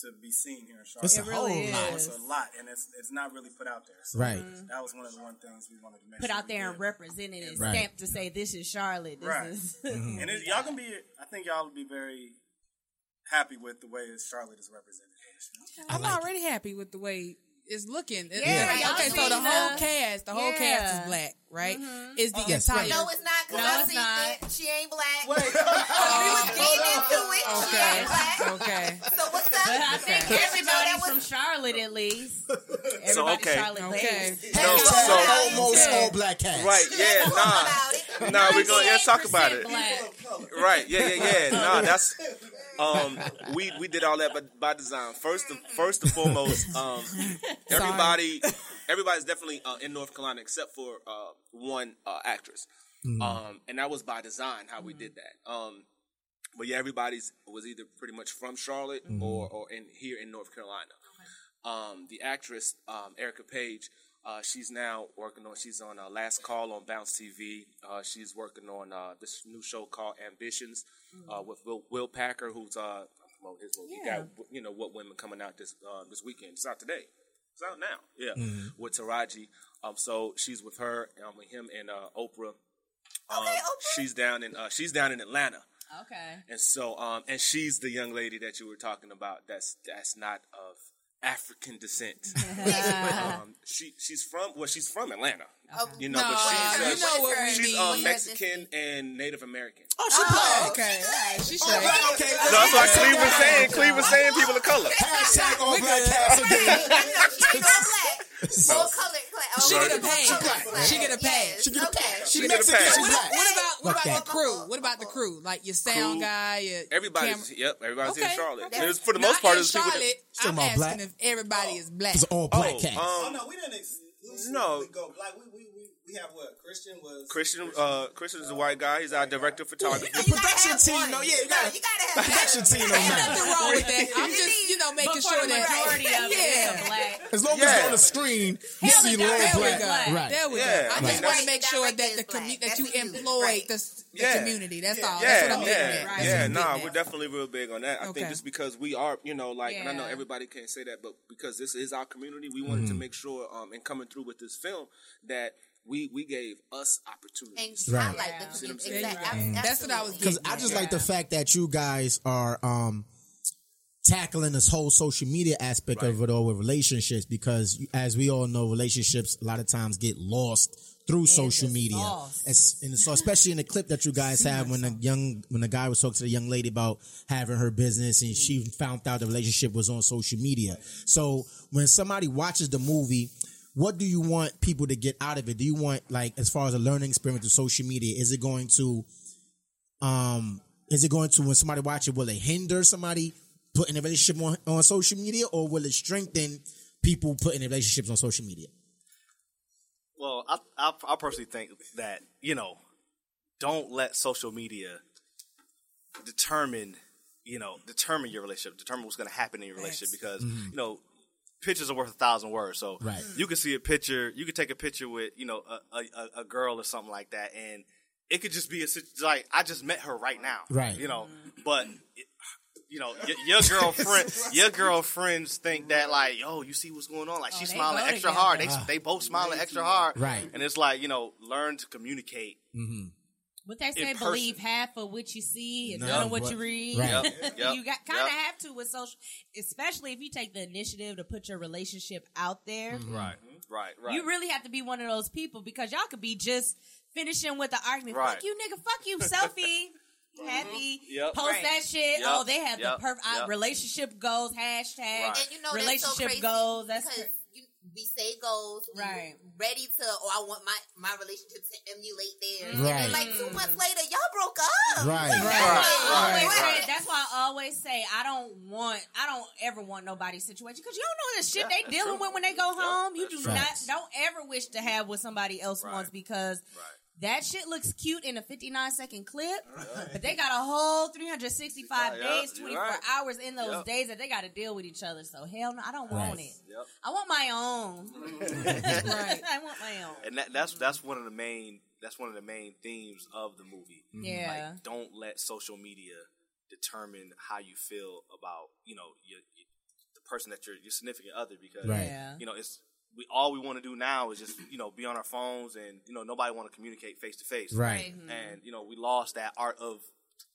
to be seen here in Charlotte. It's a It really whole lot. is. It's a lot, and it's it's not really put out there. So Right. That was one of the one things we wanted to make Put sure out there and did. represent it and Right. stamp to say this is Charlotte. This Right. is And it, y'all can be. I think y'all will be very happy with the way Charlotte is represented. I'm already happy with the way it's looking. It- Yeah, y'all Okay, so the whole the- cast, the whole cast is black, right? Mm-hmm. Is the Yes, entire right. No, it's not. Cause No, I it's seen not. it. She ain't black. Wait, we was oh. getting into it. She okay, ain't black. okay. So what's up? But I think Okay. everybody was- from Charlotte at least. Everybody So, okay. Charlotte Okay. based. No, Hashtag so almost all black cast. right, yeah, nah, nah, we're gonna yeah, talk about it. Black. Right, yeah, yeah, yeah. Nah, that's um, we we did all that, but by design. First, and- first and foremost, um, everybody, everybody's definitely uh, in North Carolina except for uh, one uh, actress, um, and that was by design how we did that. Um, but yeah, everybody's was either pretty much from Charlotte or or in here in North Carolina. Um, the actress um, Erica Page, uh, she's now working on. She's on uh, Last Call on Bounce TV. Uh, she's working on uh, this new show called Ambitions uh, with Will, Will Packer, who's uh, promote his movie. He got you know what women coming out this uh, this weekend. It's out today. It's out now. Yeah, with Taraji. Um, so she's with her, um, with him and uh, Oprah. Um, Okay, Oprah. She's down in uh, she's down in Atlanta. Okay. And so, um, and she's the young lady that you were talking about. That's that's not of African descent. um, she she's from well, she's from Atlanta. Oh, You know, No, but she's you uh, know what we she's mean. uh, Mexican and Native American. Oh, she black. Okay, she All right, okay. No, that's what Cleve was saying. Cleve was saying people of color. Hashtag all black cast again. No, she all black. Full color. Oh, She get a full pass. She get a pass. She get a okay. pass. She She get a Mexican. pass. She What, what about what Fuck about that. the crew? What about the crew? Like your sound Crew. guy, your Everybody's camera- yep. Everybody's in Charlotte. okay. There's, for the Not most part, in it's people that. Charlotte. Talking I'm asking black? if everybody is black. It's all black cast. Oh um, no, we didn't exclusively No. go black. We, we, we, we have what? Christian was Christian, uh, Christian is a white guy. He's our director of photography. The production team, one. though, yeah, you gotta. you gotta have Production team on Ain't that. nothing wrong with that. I'm just, you know, making sure that majority of yeah. it's black. As long as Yeah. it's on the screen, you Hell, see it. There we black. go. Right. There we Yeah, go. I I just want to make sure that the is black. commu- that you what you do. employ Right. the, the community. That's all. That's Yeah, what I'm yeah, getting at. Yeah. I'm Nah, we're definitely real big on that. I think just because we are, you know, like, and I know everybody can't say that, but because this is our community, we wanted Mm-hmm. to make sure, um, in coming through with this film, that we we gave us And opportunities. Right. highlight Yeah. the See what I'm community. saying? Exactly. Mm. That's what I was Absolutely. Because I just like the fact that you guys are um tackling this whole social media aspect of it all with relationships because as we all know relationships a lot of times get lost through social media sauce. As- and so especially in the clip that you guys have when the young when the guy was talking to the young lady about having her business and she found out the relationship was on social media so when somebody watches the movie what do you want people to get out of it? Do you want like as far as a learning experience with social media is it going to um is it going to when somebody watch it will it hinder somebody putting a relationship on, on social media or will it strengthen people putting relationships on social media? Well, I, I I personally think that you know, don't let social media determine you know determine your relationship, determine what's going to happen in your relationship because you know pictures are worth a thousand words. So Right. you can see a picture, you could take a picture with you know a, a, a girl or something like that, and it could just be a sit- like I just met her right now, Right. You know, but. It, you know, your, your girlfriend, your girlfriends think that like, yo, you see what's going on? Like she's smiling extra together. hard. They ah. they both smiling extra hard, Right. And it's like you know, learn to communicate. Mm-hmm. What they say, believe half of what you see and No, none of what but- you read. Right. Yep, yep, you got kind of yep. have to with social, especially if you take the initiative to put your relationship out there. Mm-hmm. Right, mm-hmm. right, right. You really have to be one of those people because y'all could be just finishing with the argument. Right. Fuck you, nigga. Fuck you. Selfie. Happy. Mm-hmm. Yep. Post Right. that shit. Yep. Oh, they have Yep. the perfect uh, Yep. relationship goals. Hashtag Right. And you know that's so relationship crazy goals. That's because you, we say goals, we Right. Ready to, or I want my my relationship to emulate theirs. Right. And then like two mm. months later, y'all broke up. Right. Like, Right. oh, right. say, that's why I always say I don't want I don't ever want nobody's situation because you don't know the shit Yeah, they dealing true. with when they go home. You do true. not don't ever wish to have what somebody else Right. wants because Right. That shit looks cute in a 59 second clip, but they got a whole 365 Yeah, days, you're 24 right. hours in those Yep. days that they got to deal with each other. So hell no, I don't want it. Yep. I want my own. right. I want my own. and that, that's that's one of the main that's one of the main themes of the movie. Mm-hmm. Yeah. Like, don't let social media determine how you feel about you know your the person that you're your significant other because Right. Yeah. you know it's we all we want to do now is just you know be on our phones and you know nobody want to communicate face to face Right. and you know we lost that art of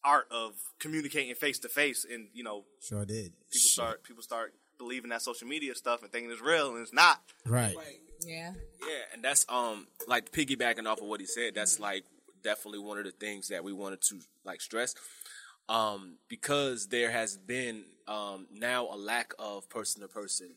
art of communicating face to face and you know Sure did. people start people start believing that social media stuff and thinking it's real and it's not Right. Yeah. Yeah, and that's um like piggybacking off of what he said. That's like definitely one of the things that we wanted to like stress, um because there has been um now a lack of person to person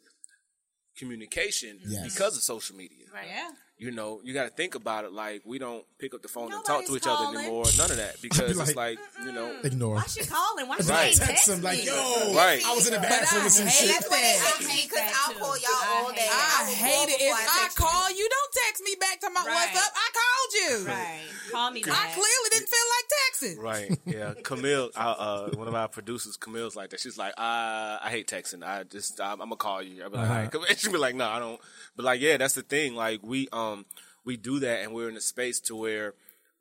communication Yes. because of social media. Right. Yeah. You know, you got to think about it. Like we don't pick up the phone and talk to each other anymore. None of that because it's like, like you know. Ignore. Why she calling? Why she Right. ain't Text text him like, yo, Right. I was in the bathroom with some hate shit. That's what they that. hate me because I'll too. call y'all I all day. hate I hate it. If I text you. call you, don't text me back to my what's Right. up. I called you. Right. Call me Back. I clearly didn't feel like texting. Right. Yeah. Camille, uh, uh, one of our producers, Camille's like that. She's like, uh, I hate texting. I just, I'm, I'm gonna call you. I'll be like, Uh-huh. all right. Come- and she'll be like, no, I don't. But like, yeah, that's the thing. Like, we, um, we do that, and we're in a space to where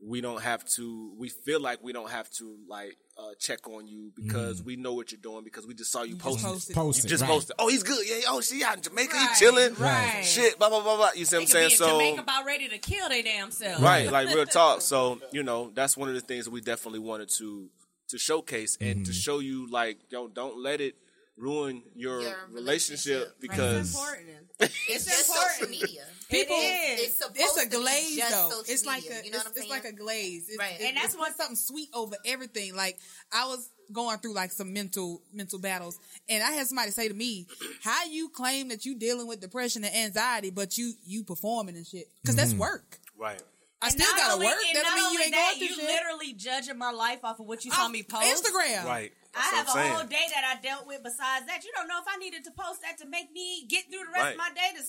we don't have to. We feel like we don't have to like uh, check on you because we know what you're doing because we just saw you, just posting. posted. Posted, You just right. posted. Oh, he's good. Yeah. Oh, she out in Jamaica. Right, He chilling. right. Shit. Blah blah blah blah. You see what I'm saying? be in So. Jamaica about ready to kill their damn self. Right, like real talk. So you know, that's one of the things that we definitely wanted to to showcase and to show you, like, yo, don't let it ruin your, Your relationship, relationship. It's because important. It's just social media. People, It is. It's it's a glaze though. It's like media. a, you know it's, it's like a glaze. It's, Right. it- And that's it what- something sweet over everything. Like I was going through like some mental mental battles, and I had somebody say to me, "How you claim that you dealing with depression and anxiety, but you you performing and shit? Because that's mm-hmm. work. right. I And still gotta only- work. and That don't mean you ain't that, going through you shit. literally judging my life off of what you saw Off me post. Instagram. Right. I have a a I'm whole day that I dealt with. Besides that, you don't know if I needed to post that to make me get through the rest Right. of my day to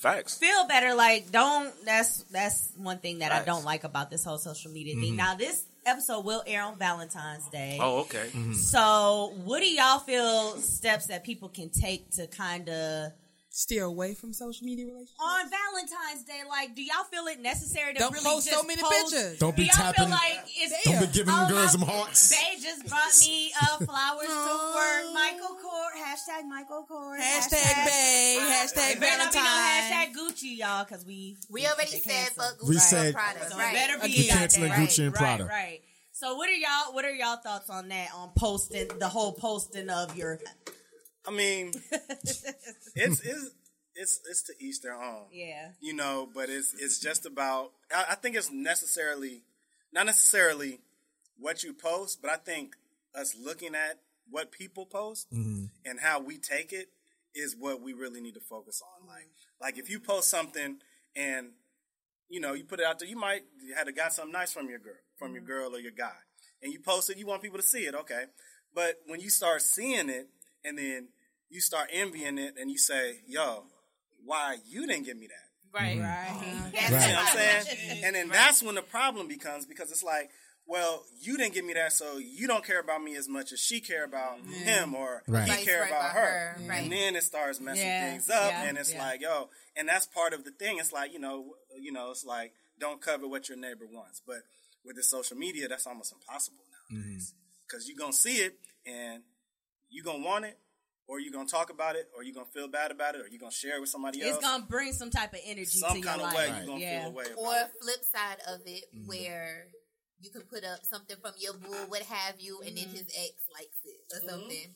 Facts. feel better. Like, don't. That's that's one thing that I don't like about this whole social media thing. Mm-hmm. Now, this episode will air on Valentine's Day. Oh, okay. Mm-hmm. So, what do y'all feel steps that people can take to kind of Steer away from social media relationships. on Valentine's Day? Like, do y'all feel it necessary to Don't really post so many post? pictures. Don't Do be y'all tapping. feel like it's Don't be giving Oh, girls some hearts. They just brought me uh, flowers for Michael Kors. Hashtag Michael Kors. Hashtag Bay. Hashtag It better not be no Valentine. hashtag Gucci, y'all, because we we already said fuck Gucci We and said- Prada. So right. better be We goddamn canceling right, Gucci and right, Right. So what are y'all? What are y'all thoughts on that? On posting the whole posting of your I mean, it's it's it's it's to each their own. yeah. you know, but it's it's just about. I, I think it's necessarily not necessarily what you post, but I think us looking at what people post mm-hmm. and how we take it is what we really need to focus on. Like like if you post something and you know you put it out there, you might had to got something nice from your girl, from your mm-hmm. girl or your guy, and you post it. You want people to see it, okay? But when you start seeing it and then you start envying it, and you say, "Yo, why you didn't give me that?" Right. Mm-hmm. Right. That's You know what I'm saying? And then that's when the problem becomes because it's like, well, you didn't give me that, so you don't care about me as much as she care about mm-hmm. him or Right. he Vice care right about by her. her, right. And then it starts messing Yeah, things up, yeah, and it's yeah. like, yo, and that's part of the thing. It's like, you know, you know, it's like don't cover what your neighbor wants, but with the social media, that's almost impossible nowadays because you're gonna see it and you're gonna want it. Or you're gonna talk about it, or you're gonna feel bad about it, or you're gonna share it with somebody else. It's gonna bring some type of energy Some to kind your of life. way you're gonna yeah. feel a way Or it. flip side of it, mm-hmm. where you can put up something from your boo, what have you, and then mm-hmm. his ex likes it or mm-hmm. something.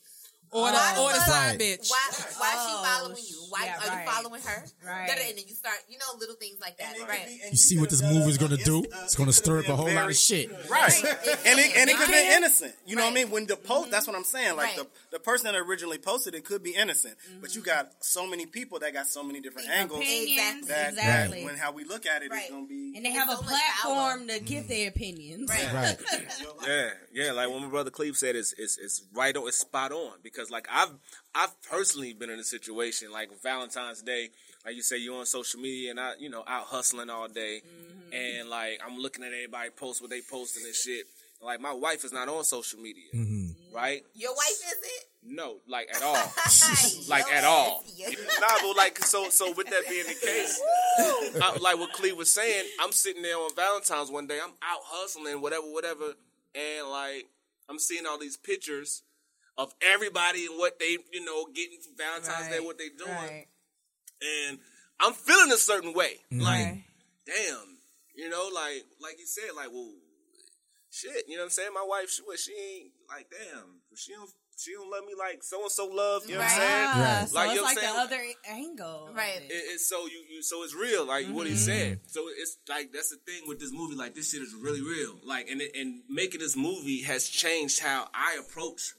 Or the, Why or the side Right. bitch. Why? Why Oh, she following you? Why yeah, are right. you following her? Right. Da-da, And then you start, you know, little things like that. Right. You see what this move is gonna do? Uh, it's gonna stir up a whole lot of shit. Right. and it, and it could be innocent. You know what I mean? When the post, that's what I'm saying. Like Right. the, the person that originally posted it could be innocent, but you got so many people that got so many different angles Opinions, that exactly. when how we look at it is Right. going to be. And they have a platform to give mm. their opinions. Right. Yeah, yeah. Like what my brother Cleve said, is is is right on, it's spot on. Because like I've I've personally been in a situation like Valentine's Day, like you say, you're on social media and I, you know, out hustling all day, mm-hmm. and like I'm looking at everybody post what they posting and shit. Like my wife is not on social media, mm-hmm. right? Your wife is it? No, like at all. like at all. nah, but like so so with that being the case, I, like what Cleve was saying, I'm sitting there on Valentine's one day, I'm out hustling, whatever, whatever, and like I'm seeing all these pictures of everybody and what they you know getting for Valentine's Day, what they doing, Right. and I'm feeling a certain way. Mm-hmm. Like, damn, you know, like like you said, like, well, shit, you know what I'm saying? My wife, she, what, she ain't like, damn, she don't she don't love me like so and so love. You know what I'm saying? So Like, you it's know like I'm the other angle. Right. it. It, it's so you, you so it's real, like what he mm-hmm. said. So it's like that's the thing with this movie. Like this shit is really real. Like and it, and making this movie has changed how I approach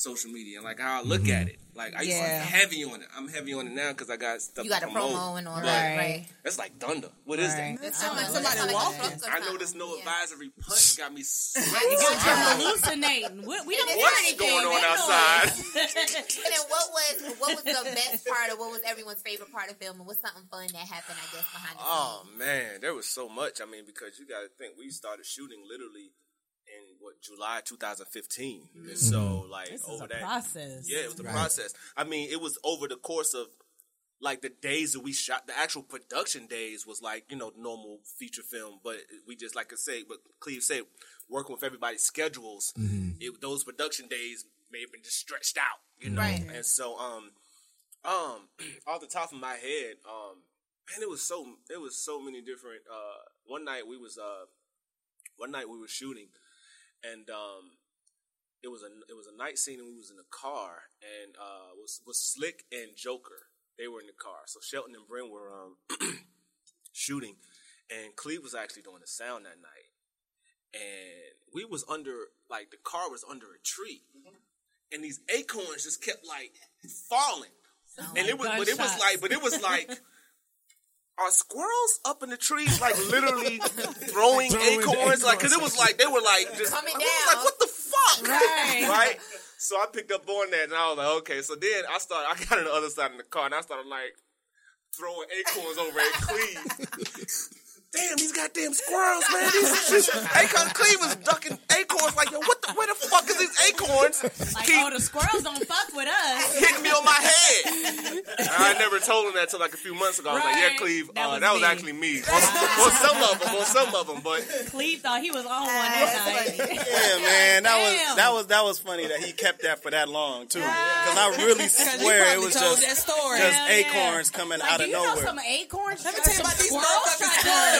social media and like how I look mm-hmm. at it. Like I used to Yeah. be heavy on it. I'm heavy on it now because I got stuff. You got to a promote. promo and all But that, right? It's like thunder. What is Right. that? It's Somebody- something- somebody it's like a walking. I know something. this no Yeah. advisory punch got me sweating. You're so hard. hallucinating. We, we don't It is hear What's anything. going on outside? And then what was what was the best part or what was everyone's favorite part of filming? What's something fun that happened, I guess, behind the scenes. Oh scenes? man, there was so much. I mean, because you got to think we started shooting literally in what July 2015, and so like This is over a that process. Yeah, it was the process. I mean, it was over the course of like the days that we shot. The actual production days was like you know normal feature film, but we just like I say, but Cleve said, working with everybody's schedules, it, those production days may have been just stretched out, you know. Right. And so, um, um, off the top of my head, um, man, it was so it was so many different. Uh, one night we was uh, one night we were shooting, and um, it was a it was a night scene and we was in a car and uh was was Slick and Joker. They were in the car. So Shelton and Bryn were um shooting and Cleve was actually doing the sound that night. And we was under like the car was under a tree. And these acorns just kept like falling. and it was but it was like but it was like are squirrels up in the trees like literally throwing, Throwing acorns? Like, cause it was like they were like just Coming I was down. like, what the fuck? Right. right? So I picked up on that and I was like, okay. So then I started I got on the other side of the car and I started like throwing acorns over at Cleve. Damn, these goddamn squirrels, man. These just acorn Cleve was ducking acorns like, yo, what the where the fuck is these acorns? Like, Keep oh, the squirrels don't fuck with us. hitting me on my head. And I never told him that till like a few months ago. I was like, yeah, Right. Cleve, That uh, was that was actually me. On, on some of them, on some of them, but Cleve thought he was on one that night. Yeah, man, that Damn. was that was that was funny that he kept that for that long too. Because I really Because you swear it was just that story. just Hell yeah. acorns coming Like, out do of you know nowhere. some acorns? Let me tell you about these Squirrels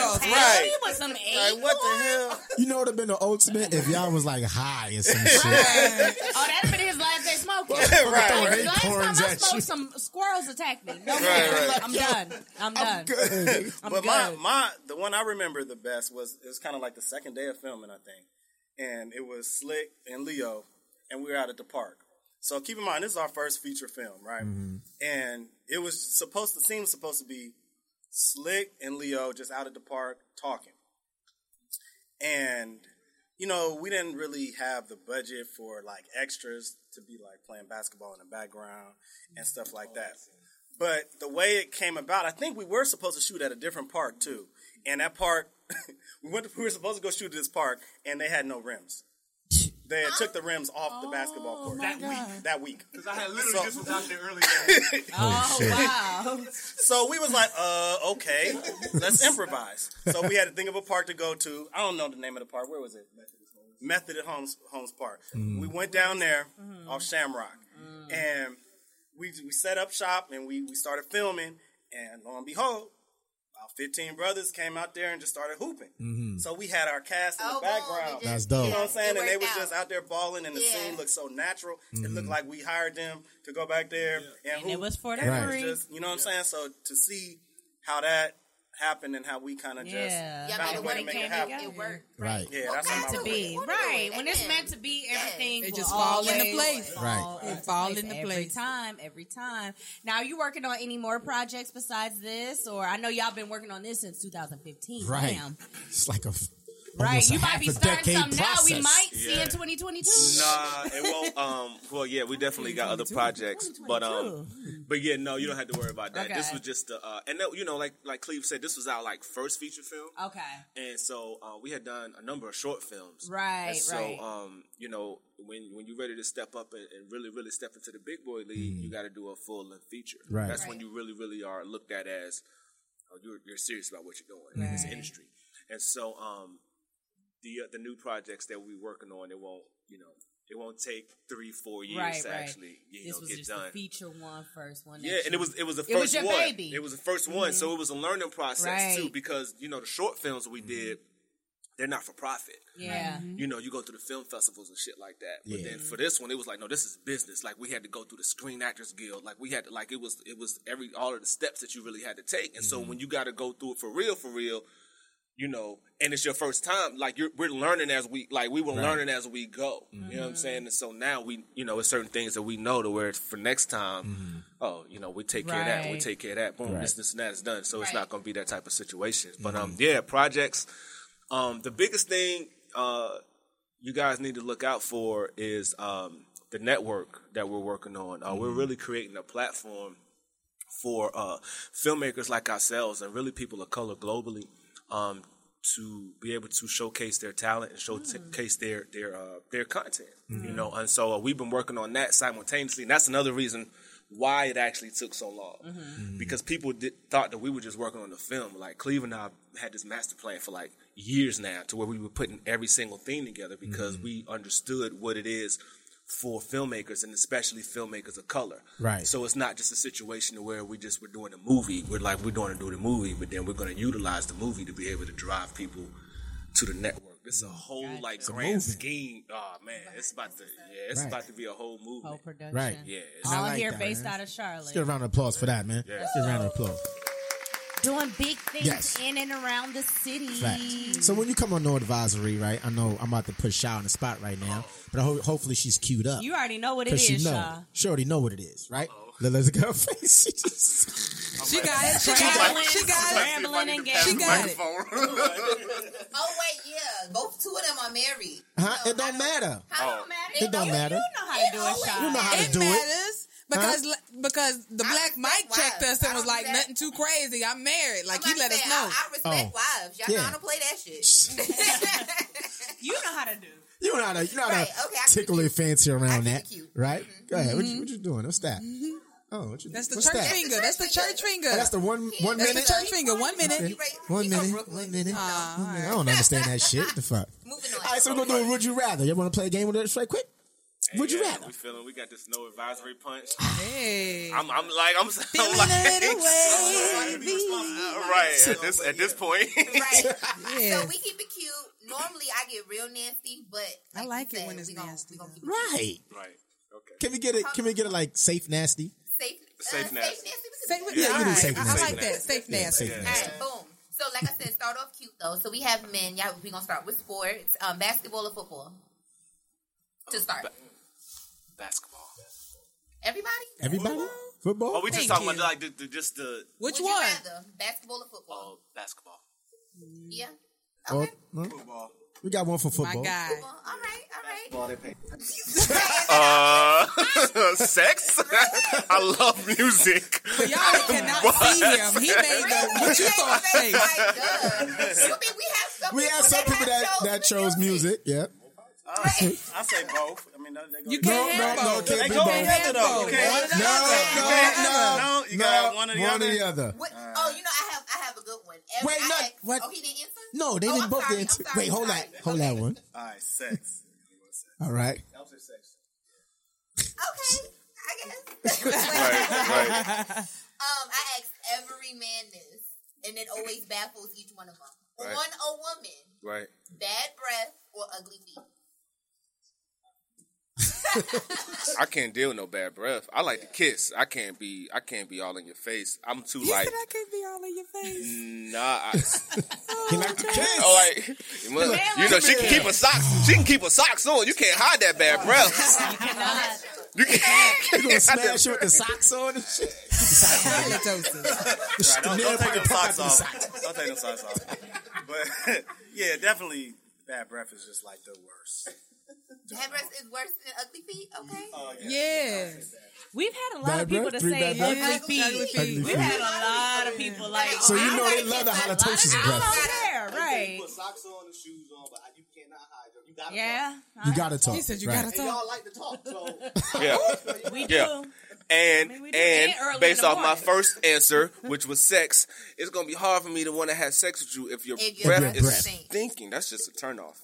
motherfucking tried to squirrels. tell Right. me with some acorns. Like what the hell? You know, it would have been the ultimate if y'all was like high or some shit. Oh, that'd been his last day smoking. right. Throwing Last time I smoked, you. some squirrels attacked me. No, right. I'm done. I'm done. Good. I'm but good. my my the one I remember the best was it was kind of like the second day of filming, I think, and it was Slick and Leo, and we were out at the park. So keep in mind, this is our first feature film, right? Mm-hmm. And it was supposed to seem supposed to be Slick and Leo just out at the park talking, and you know we didn't really have the budget for like extras to be like playing basketball in the background and stuff like that. But the way it came about, I think we were supposed to shoot at a different park too. And that park, we went. To, we were supposed to go shoot at this park, and they had no rims. They had took the rims off the basketball oh court that week. That week. Because I had literally So- just was out there earlier. Oh, wow. So we was like, uh, okay, let's improvise. So we had to think of a park to go to. I don't know the name of the park. Where was it? Methodist Homes Homes Park. Mm. We went down there mm. off Shamrock, mm. and we we set up shop and we we started filming. And lo and behold, about fifteen brothers came out there and just started hooping. Mm-hmm. So we had our cast in Oh, the background. it just- That's dope. You know what I'm saying? And they worked was out. just out there balling, and the Yeah. scene looked so natural. It looked mm-hmm. like we hired them to go back there and, And it was for the And it was free. just- you know what I'm saying? So to see how that happened and how we kind of just Yeah. Yeah, found I a mean, way it to make it happen. It worked. Right. Yeah, Well, that's meant how to my be Wanna do right when it's meant to be everything It just fall into place. Right. into It fall place into every time every time now are you working on any more projects besides this or i know y'all been working on this since 2015 Right. Damn. It's like a right you might be starting decade something now we process. might see Yeah. in 2022 Nah, it won't. Um, well, yeah, we definitely got other projects, but um, but yeah, no, you don't have to worry about that. This was just the, uh, and that, you know, like like Cleve said, this was our like first feature film, okay and so uh, we had done a number of short films, Right, And so, right. um, you know, when when you're ready to step up and, and really really step into the big boy league, you got to do a full length feature. Right. That's when you really really are looked at as oh, you're you're serious about what you're doing in this industry, and so um, the uh, the new projects that we're working on, it won't, you know, it won't take three, four years Right, to right. actually you this know was get just done. the feature one, first one. Yeah, and it was it was the It was first your one. baby. It was the 1st one, so mm-hmm. it was a learning process Right. too. Because you know the short films we did, mm-hmm. they're not for profit. Yeah. Mm-hmm. You know, you go to the film festivals and shit like that. But Yeah. then for this one, it was like, no, this is business. Like we had to go through the Screen Actors Guild. Like we had to, like it was, it was every all of the steps that you really had to take. And so when you got to go through it for real, for real, you know, and it's your first time, like you're, we're learning as we, like we were learning as we go. You know what I'm saying? And so now we, you know, it's certain things that we know to where it's for next time. Oh, you know, we take care of that. We take care of that. Boom, Right. this, this, and that is done. So it's not going to be that type of situation. But um, yeah, projects. Um, the biggest thing uh, you guys need to look out for is um, the network that we're working on. Uh, We're really creating a platform for uh, filmmakers like ourselves and really people of color globally um, to be able to showcase their talent and showcase their their uh, their content. You know, and so uh, we've been working on that simultaneously, and that's another reason why it actually took so long. Because people did, thought that we were just working on the film. Like Cleveland and I had this master plan for like years now, to where we were putting every single thing together because we understood what it is for filmmakers and especially filmmakers of color. Right. So it's not just a situation where we just we're doing a movie. We're like we're going to do the movie, but then we're going to utilize the movie to be able to drive people to the network. It's a mm. whole like grand movie. scheme. Oh man, it's about to yeah, it's Right. about to be a whole movie. Whole production. Right. Yeah, I All like here that, based man. out of Charlotte. Let's get a round of applause for that, man. Yeah. Let's get a round of applause. Doing big things Yes. in and around the city. Fact. So when you come on No Advisory, right? I know I'm about to put Shaw on the spot right now, but I ho- hopefully she's queued up. You already know what it is, Because she know. Shaw. She already know what it is, right? Let- Let's go face. She just- She got it. She got it. She got it. Scrambling and She got it. Oh wait, yeah. Both two of them are married. huh? So It don't I matter. I don't oh. matter. It don't matter. You know how to do it, Shaw. You know how to It do it. matters because because the I Black respect Mike checked us and was like nothing too crazy. I'm married. Like he I'm let us know. I, I respect Oh. wives. Y'all Yeah. know how to play that shit. You know how to do. You know how to, you know how Right, to okay, I tickle fancy around that, keep it cute. right? Go ahead. What, you, what you doing? What's that? Oh, what you, That's the what's church that? finger. That's the church finger. Oh, that's the one one That's the minute. church finger. One minute. Okay. You One minute. One minute. Ah, One minute. I don't understand that shit. The fuck. Moving on. All right, so we're gonna do a Would You Rather. You want to play a game with us right quick? Would you Yeah, rather? We feeling we got this no advisory punch. Hey. I'm, I'm like I'm, I'm Feeling like a little wavy. right at this at this point. right. Yeah. So we keep it cute. Normally I get real nasty, but I like like it said, when it's we gonna, nasty, gonna though. keep it Right. right. Okay. Can we get it? Can we get it like safe nasty? safe. Safe uh, nasty. Safe nasty. we Safe can do Yeah, yeah, you do safe right. I, I nasty. like that. Safe Yeah, nasty. safe nasty. right, boom. So, like I said, start off cute though. So we have men. Yeah, we're gonna start with sports, um, basketball or football. To start, Basketball. everybody. Everybody? Football? Oh, we just Thank talking you. about like the, the, just the Which Would you one? rather, basketball or football? oh, basketball. Yeah. Oh, Okay. Football. We got one for My football. guy. Football. All right. All right. Uh, sex. I love music. But y'all cannot see him. He made the what you thought face. Like, duh. You mean we have some We have some people that, have that chose music. Yeah. I say both. I mean, they go You can't no, have no, both. it can't They be go both. together though. One or Okay. No, no, no, No, you gotta one or the one other. or the other. What? Oh, you know, I have I have a good one. Every, Wait, not- asked- what? Oh, he didn't answer. No, they Oh, didn't both sorry, get I'm into. sorry, Wait, hold sorry. that, hold that one. All right, sex. All right. Okay, I guess. Right, right. Um, I asked every man this, and it always baffles each one of them. Right. On a woman, Right. bad breath or ugly feet. I can't deal with no bad breath. I like to kiss. I can't be. I can't be all in your face. I'm too You like. said I can't be all in your face. Nah. I, He like to oh, kiss. oh, like, you must- you know, she can keep her socks. She can keep her socks on. You can't hide that bad breath. You cannot. You can't. You gonna smash you with the socks on and shit? Halitosis. Right, don't, don't take nail them socks pocket off. Don't take them socks off. But yeah, definitely, bad breath is just like the worst. Bad breath is worse than ugly feet. Okay. Oh, Yeah. We've had a lot Bad of people breath? to say bad breath? ugly Ugly feet. feet. Ugly We've feet. had a lot of people like. So you I know they gotta love the kiss my- halitosis I breath. don't care, right? socks on and shoes on, but you cannot hide them. You gotta Yeah, You gotta talk. He said you right. gotta talk. like to talk, so Yeah. we do. Yeah. And mean, and And based the off my first answer, which was sex, it's gonna be hard for me to want to have sex with you if your If your breath breath is stinks. stinking. That's just a turn off.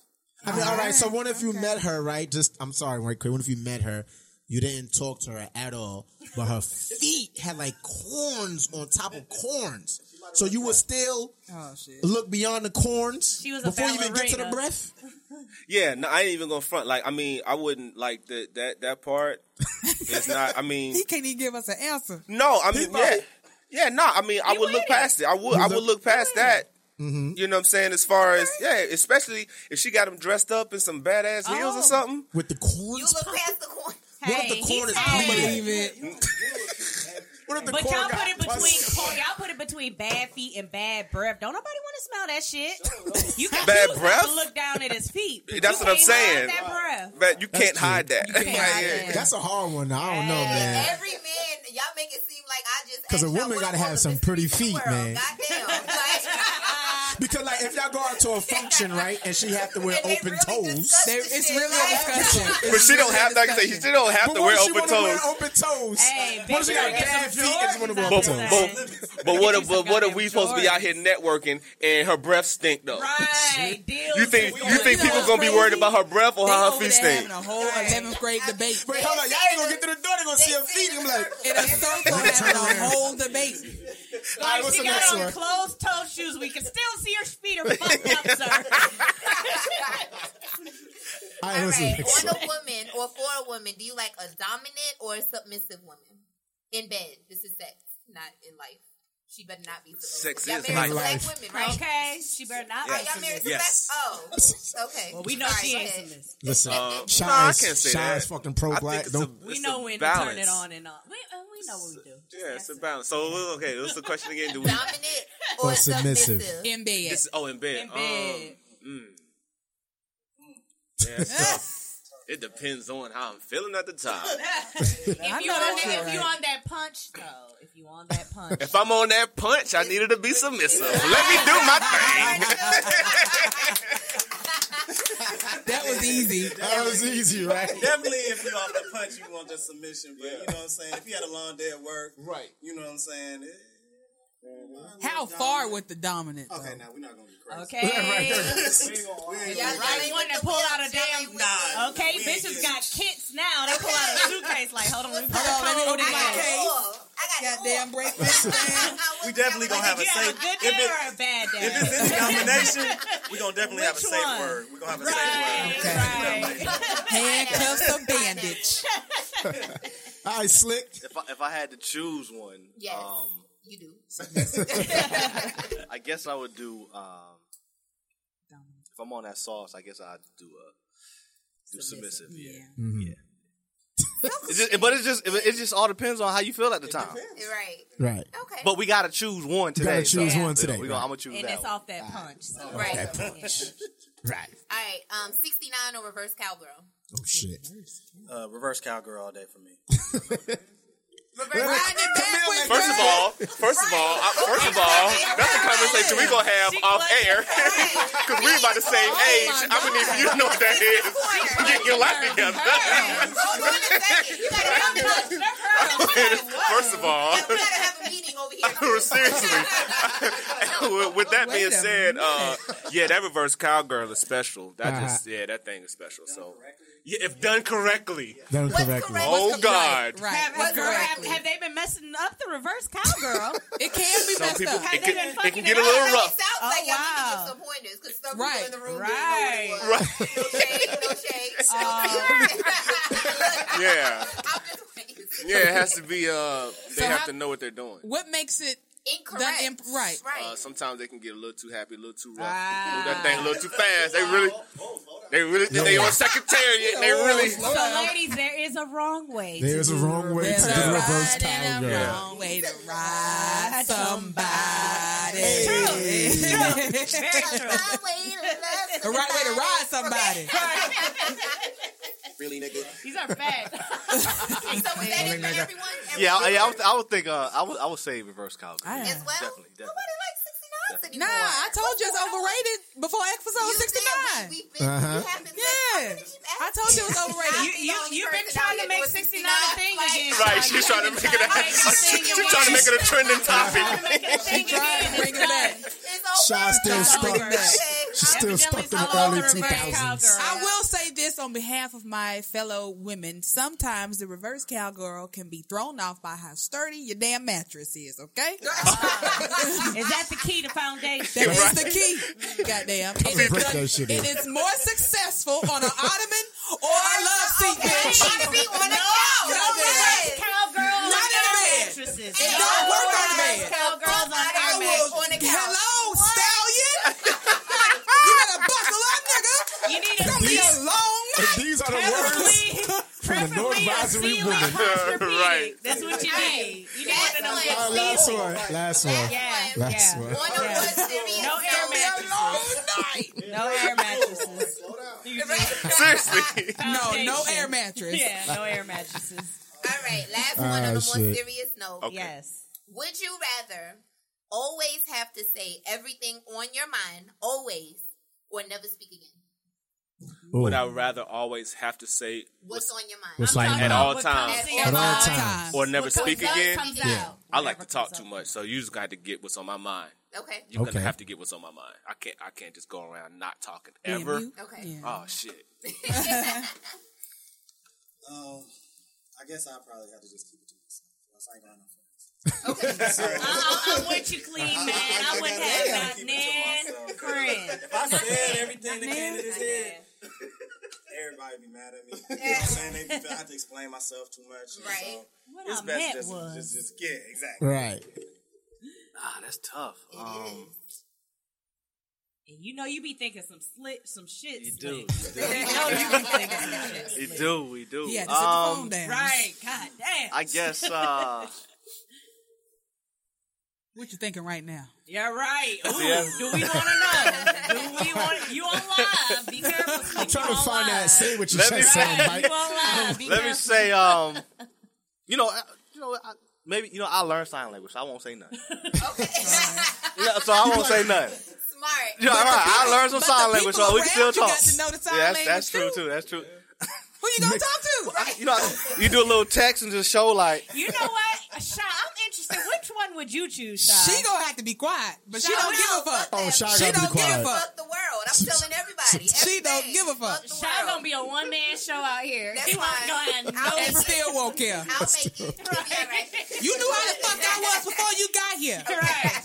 I mean, all right. So what if you met her, right? Just I'm sorry, right quick. What if you met her? You didn't talk to her at all, but her feet had like corns on top of corns. So you would still Oh look beyond the corns She was before you even get to the ballerina. breath. Yeah, no, I ain't even gonna front. Like, I mean, I wouldn't like that. That that part is not. I mean, He can't even give us an answer. no, I mean, yeah, yeah, no. I mean, I would look past it. I would, I would look past that. Mm-hmm. You know what I'm saying? As far as yeah, especially if she got him dressed up in some badass heels Oh. or something. with the You corns. look past the corner. What if the Hey, corn he is said- bleeding? Believe it. What if the But corn y'all put it between pus? y'all put it between bad feet and bad breath. Don't nobody want to smell that shit. You can Bad choose not breath? to look down at his feet. That's You what I'm can't hide saying. That breath. But you can't true. hide that. can't hide Yeah. that. That's a hard one. I don't know, man. Every man, y'all make it seem like I just 'Cause a woman gotta have some pretty feet, world. man. Goddamn. Like, Because like if y'all go out to a function, right, and she have to wear open really toes. discuss There, this it's really a like- discussion. But she don't have like I say, she don't have But to wear open wanna wear toes. open toes? Hey, what if she bitch, got you bad feet and she want to wear open toes? But, but what Get if but what if we supposed to be out here networking and her breath stink though? Right. You think you think people what's gonna be worried about her breath or how her feet stink? having a whole 11th grade debate. Wait, hold on, y'all ain't gonna get to the door. They gonna see her feet. I'm like, In a circle, having a whole debate. All right, what's she the got next on one? closed toe shoes. We can still see her feet are fucked up, sir. All right, All what's right, next on a woman or for a woman, do you like a dominant or a submissive woman in bed? This is sex, not in life. She better not be submissive. Sex y'all is married life. black women, right? Okay, she better not. Are be y'all married to Yes. black? Oh, okay. Well, we know Sorry, she ain't ahead. submissive. Listen, Uh, Shy no, I can't say Shy that. is fucking pro black. it's Don't a- We know a when to turn it on and off. We, uh, we know what we do. Yeah, it's a balance. So okay, what's the question again? Do we? Dominant or, Or submissive. submissive? In bed. This, oh, in bed. In bed. Um, mm. Yeah, it's tough. It depends on how I'm feeling at the time. If you know on that's that, if right. you on that punch, though, if you on that punch, If I'm on that punch, I needed to be submissive. Let me do my thing. That was easy. That was easy, right? Definitely, if you off the punch, you want the submission. But you know what I'm saying. If you had a long day at work, Right. You know what I'm saying. Eh, How far with the dominant? Though? Okay, now we're not gonna be crazy. okay. We ain't Y'all Right, ain't one with that the pull out a damn. ain't with the- Okay, We bitches getting- got kits now. They pull out a suitcase like, hold on, let me put Hold on, let me a code open in my there. case. Oh, I got Goddamn more. break this down. We definitely gonna have a Did have safe. a good if day it- or a bad day? If it's this combination, we're gonna definitely have a safe one? word. We're gonna have a Right, safe word. right. Handcuffs or bandage. All right, slick. If I, if I had to choose one, Yes. um, You do. I guess I would do. Um, if I'm on that sauce, I guess I'd do a do submissive. Yeah, yeah. It's just, but it's just it just all depends on how you feel at the time. Right. Right. Okay. But we gotta choose one today. gotta choose so, one today, we gonna, right. I'm gonna choose And that. it's one. off that punch. So. right. That punch. Right. All right. Um, 69 or reverse cowgirl. Oh shit. Uh, reverse cowgirl all day for me. First of all, first of all, I, first of all, that's a conversation we're gonna have off air because we're about the same age. I mean, if you know what that is, get your life together. Hold on a second. You gotta have a, First of all, you gotta have a meeting over here. seriously. with, with that being said, uh, yeah, that reverse cowgirl is special. That Uh-huh. just yeah, that thing is special. So yeah, if done correctly. Done correctly. correct? Oh What's God. Right. Have, have, Correctly. have they been messing up the reverse cowgirl? It can be Some messed people up. Have it they can, been it can get a little rough. It sounds Oh, like y'all need to wow. give some pointers because some Right, people in the room right. didn't know what it was. No shade, no shade. Yeah, I'm just waiting. yeah, it has to be. Uh, they So have how- to know what they're doing. What makes it Incorrect. done imp- right? Right. Uh, sometimes they can get a little too happy, a little too rough. Ah. Move that thing a little too fast. They really, they really, they on secretariat. They really. Slow So, ladies, there is a wrong way. There's a wrong way to There's do a reverse right and a wrong way to ride somebody. Very true. My way to love The right way to ride somebody. Really, nigga. These are facts. So is that it for everyone? Yeah, I, yeah, I would, I would think. Uh, I would, I would say reverse cowgirl. As well? Definitely, definitely. Nobody likes 69s Nah. I told you it's overrated before episode You said 69. we- we've Uh-huh. Yeah. I told you it was overrated. You, you, you've been trying to make 69 a thing again. Right, she's You've trying to make it. A, trying to make she's it a thing trying to make it a trending topic. make it Trying to bring it back. It's over. Shy still stuck. over. Still stuck in the early over the reverse 2000s. I will say this on behalf of my fellow women. Sometimes the reverse cowgirl can be thrown off by how sturdy your damn mattress is, okay? Is that the key to foundation? That is the key. Goddamn. It is, done- that shit it more successful on an ottoman or a love seat, bitch. Gotta be on a No, couch. no Yes. reverse cowgirl Not on in the bed. mattresses. It don't work on the Reverse bed. Cowgirls on I air will. mattresses. on the couch. Hello, stallion. you better buckle up, nigga. You need It's gonna be a long night. these are the words preferably, from the North preferably a Advisory ceiling Woman. Right. That's what you need. You need one of them Last good All right, last one. Last one. Yeah, Last yeah. one. On a Yeah. No air mattresses. No air mattresses. Seriously. No, no air mattress. Yeah, no air mattresses. All right, last one on Ah, a more shit. serious note. Okay. Yes. Would you rather always have to say everything on your mind, always, or never speak again? Would I rather always have to say What's on your mind? What's I'm like talking At all times. At all times. or never What speak again? Yeah. I like to talk too much, so you just got to get what's on my mind. Okay. You're Okay. gonna have to get what's on my mind. I can't. I can't just go around not talking ever. you. Okay. Yeah. Oh shit. Um, I guess I probably have to just keep it to myself. Or else I ain't gonna no friends. I- I'm with you, clean man. I wouldn't have gotta got keep it to nan myself. friend. If I said everything that came to this head, everybody be mad at me. You know what I'm saying? They feel I have to explain myself too much. Right. So What it's I best meant just, was- just, just, yeah, exactly. Right. Ah, that's tough. Um, And you know you be thinking some slick, some shit. you slick. do. You know you be thinking some shit. We do. We do. Yeah, had to sit the Um, phone down. Right. God damn. I guess. uh What you thinking right now? You're right. Ooh, Yeah. Do we want to know? Do we want you on live? Be careful. Slick. I'm trying to on find that. Say what you Let said, me- sound Right. bite. You on live? Be Let me say, um, you know, I, you know, I, maybe you know, I learned sign language. So I won't say nothing. Okay. Yeah, so I won't say nothing. Smart. Yeah, all right. I learned some sign language, so we can still around you talk. got to know the sign yeah, that's, that's true too. That's true. Who you gonna talk to? You know, you do a little text and just show like, You know what, Sha? I'm interested. Which one would you choose, Sha? She gonna have to be quiet, but she don't give a out. fuck. Oh, Shy She got to be don't give a fuck. Fuck the world. I'm telling everybody. She don't give a fuck. the Sha world. gonna be a one man show out here. That's He won't go ahead and I still won't care. I'll make it. It'll be all right. You knew how the fuck I was before you got here. Right.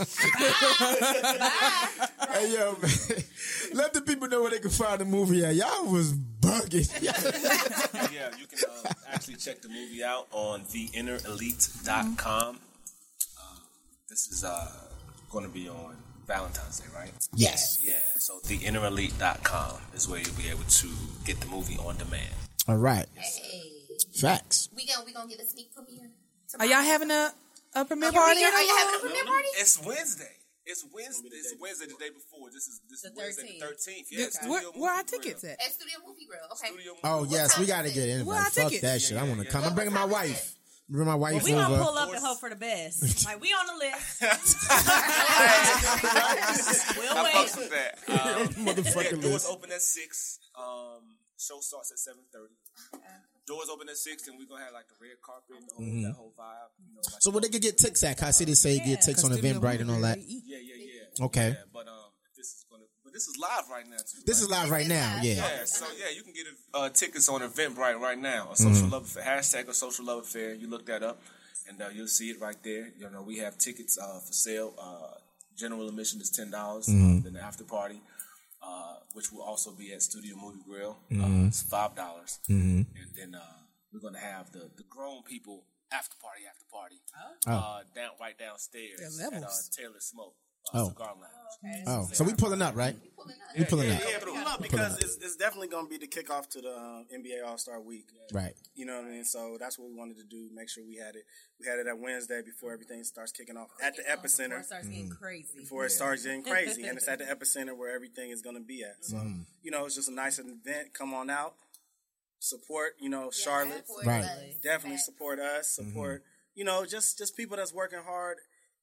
Hey, yo, man. Let the people know where they can find the movie at. Y'all was bugging. yeah, you can uh, actually check the movie out on theinnerelite.com. Uh, this is uh, going to be on Valentine's Day, right? yes. Yeah, so theinnerelite.com is where you'll be able to get the movie on demand. All right. Hey. Facts. We gonna we gonna get a sneak premiere. Are y'all having a, a premiere Are party? Are, you in having a Atlanta? premiere party? It's Wednesday. It's Wednesday. It's Wednesday the day before. This is this The Wednesday the 13th. thirteenth. Good. Yeah, Where, where our Movie Grill. tickets at? At Studio Movie Grill. Okay. Studio Movie Oh, Grill. yes. We got to get in. Where invite. our Fuck tickets? that shit. I want to come. I'm bringing my What time is wife. Bring my wife We gonna pull up and hope for the best. Like we on the list. we'll I wait. fucks with that. Um, Motherfucking yeah, doors open at six. Um, show starts at seven thirty. Doors open at six, and we're gonna have like the red carpet, the whole that whole vibe. You know, like, Mm-hmm. So where they could get ticks at? 'Cause I see they say get ticks on Eventbrite and all that. yeah, yeah, yeah. Okay. Yeah, but um, this is gonna, but this is live right now too. This right? is live right now. Yeah. Yeah, so yeah, you can get uh, tickets on Eventbrite right now. A Mm-hmm. social love affair hashtag a social love affair. You look that up, and uh, you'll see it right there. You know, we have tickets uh, for sale. Uh, general admission is ten dollars. Mm-hmm. then the after party, uh, which will also be at Studio Movie Grill, Mm-hmm. uh, it's five dollars. And then uh, we're gonna have the the grown people after party after party uh, down right downstairs at uh. Taylor Smoke uh, Oh. Cigar Lounge. Oh, so we pulling up, right? We pulling up. Yeah, pull up because it's, it's definitely going to be the kickoff to the um, NBA All Star Week. Right. You know what I mean? So that's what we wanted to do. Make sure we had it. We had it at Wednesday before everything starts kicking off at the Before epicenter. it starts getting crazy. Before it starts getting crazy, and it's at the epicenter where everything is going to be at. So you know, it's just a nice event. Come on out, support. You know, Charlotte. Support Right. Definitely support us. Support. You know, just just people that's working hard,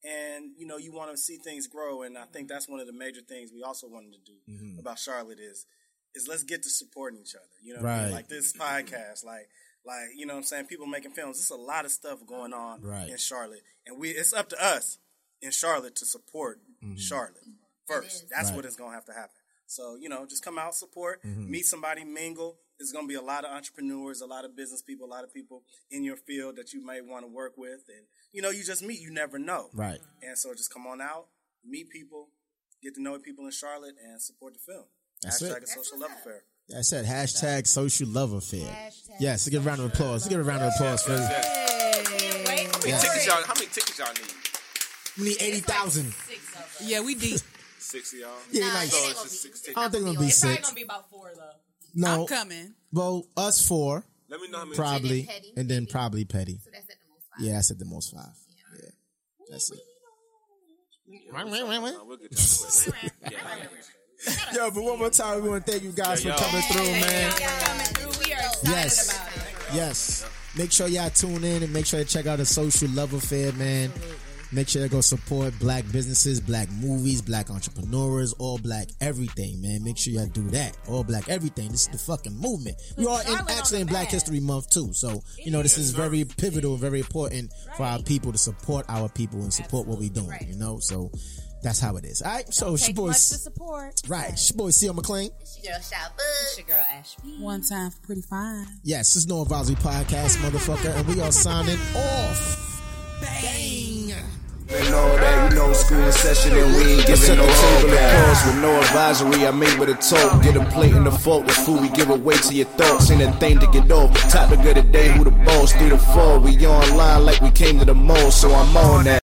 and you know, you want to see things grow. And I think that's one of the major things we also wanted to do about Charlotte is is let's get to supporting each other. You know, what I mean? Like this podcast, like like you know, what I'm saying people making films. There's a lot of stuff going on Right. in Charlotte, and we it's up to us in Charlotte to support Charlotte first. That's Right. what is gonna have to happen. So you know, just come out, support, Mm-hmm. meet somebody, mingle. There's going to be a lot of entrepreneurs, a lot of business people, a lot of people in your field that you may want to work with, and you know, you just meet. You never know, Right. And so just come on out, meet people, get to know people in Charlotte, and support the film. That's Hashtag it. a social love affair. I said hashtag social love affair. Yes, let's give a round of applause. Let's give a round of applause for How Yeah. many tickets y'all? How many tickets y'all need? We need eighty thousand. Yeah, we deep. Six of y'all. Yeah, Nah, like it So it's gonna just be- six tickets. I don't think it's gonna be It's probably gonna be about four though. No, I'm coming. well, us four Let me know how many. probably, Petty. and then probably petty. So that's at the most five. Yeah, I said the most five. Yeah, that's it. We'll get y'all quick. Yeah. Yo, but one more time, we want to thank you guys Yeah, for yo. coming through, man. Coming through, we are excited Yes. about it. Yes. Make sure y'all tune in and make sure to check out the social love affair, man. Make sure to go support black businesses, black movies, black entrepreneurs, all black everything, man. Make sure y'all do that. All black everything. This is the fucking movement. We are in, actually in Black. History Month too. So, you know, this is very pivotal and very important for our people to support our people and support what we're doing, you know? So that's how it is. All right. So, it's your Take boy, much to support. right. It's your boy, CL McLean. It's your girl Shop It's your girl Ashby. One time for pretty fine. Yes, this is No Advisory Podcast, motherfucker, and we are signing off. Bang! And all that, you know, school in session and we ain't giving no table of course with no advisory. I made with a talk. Get a plate in the fork. The food we give away to your thoughts. Ain't a thing to get off. Topic of the day, who the boss? Three to four. We online like we came to the mall, so I'm on that.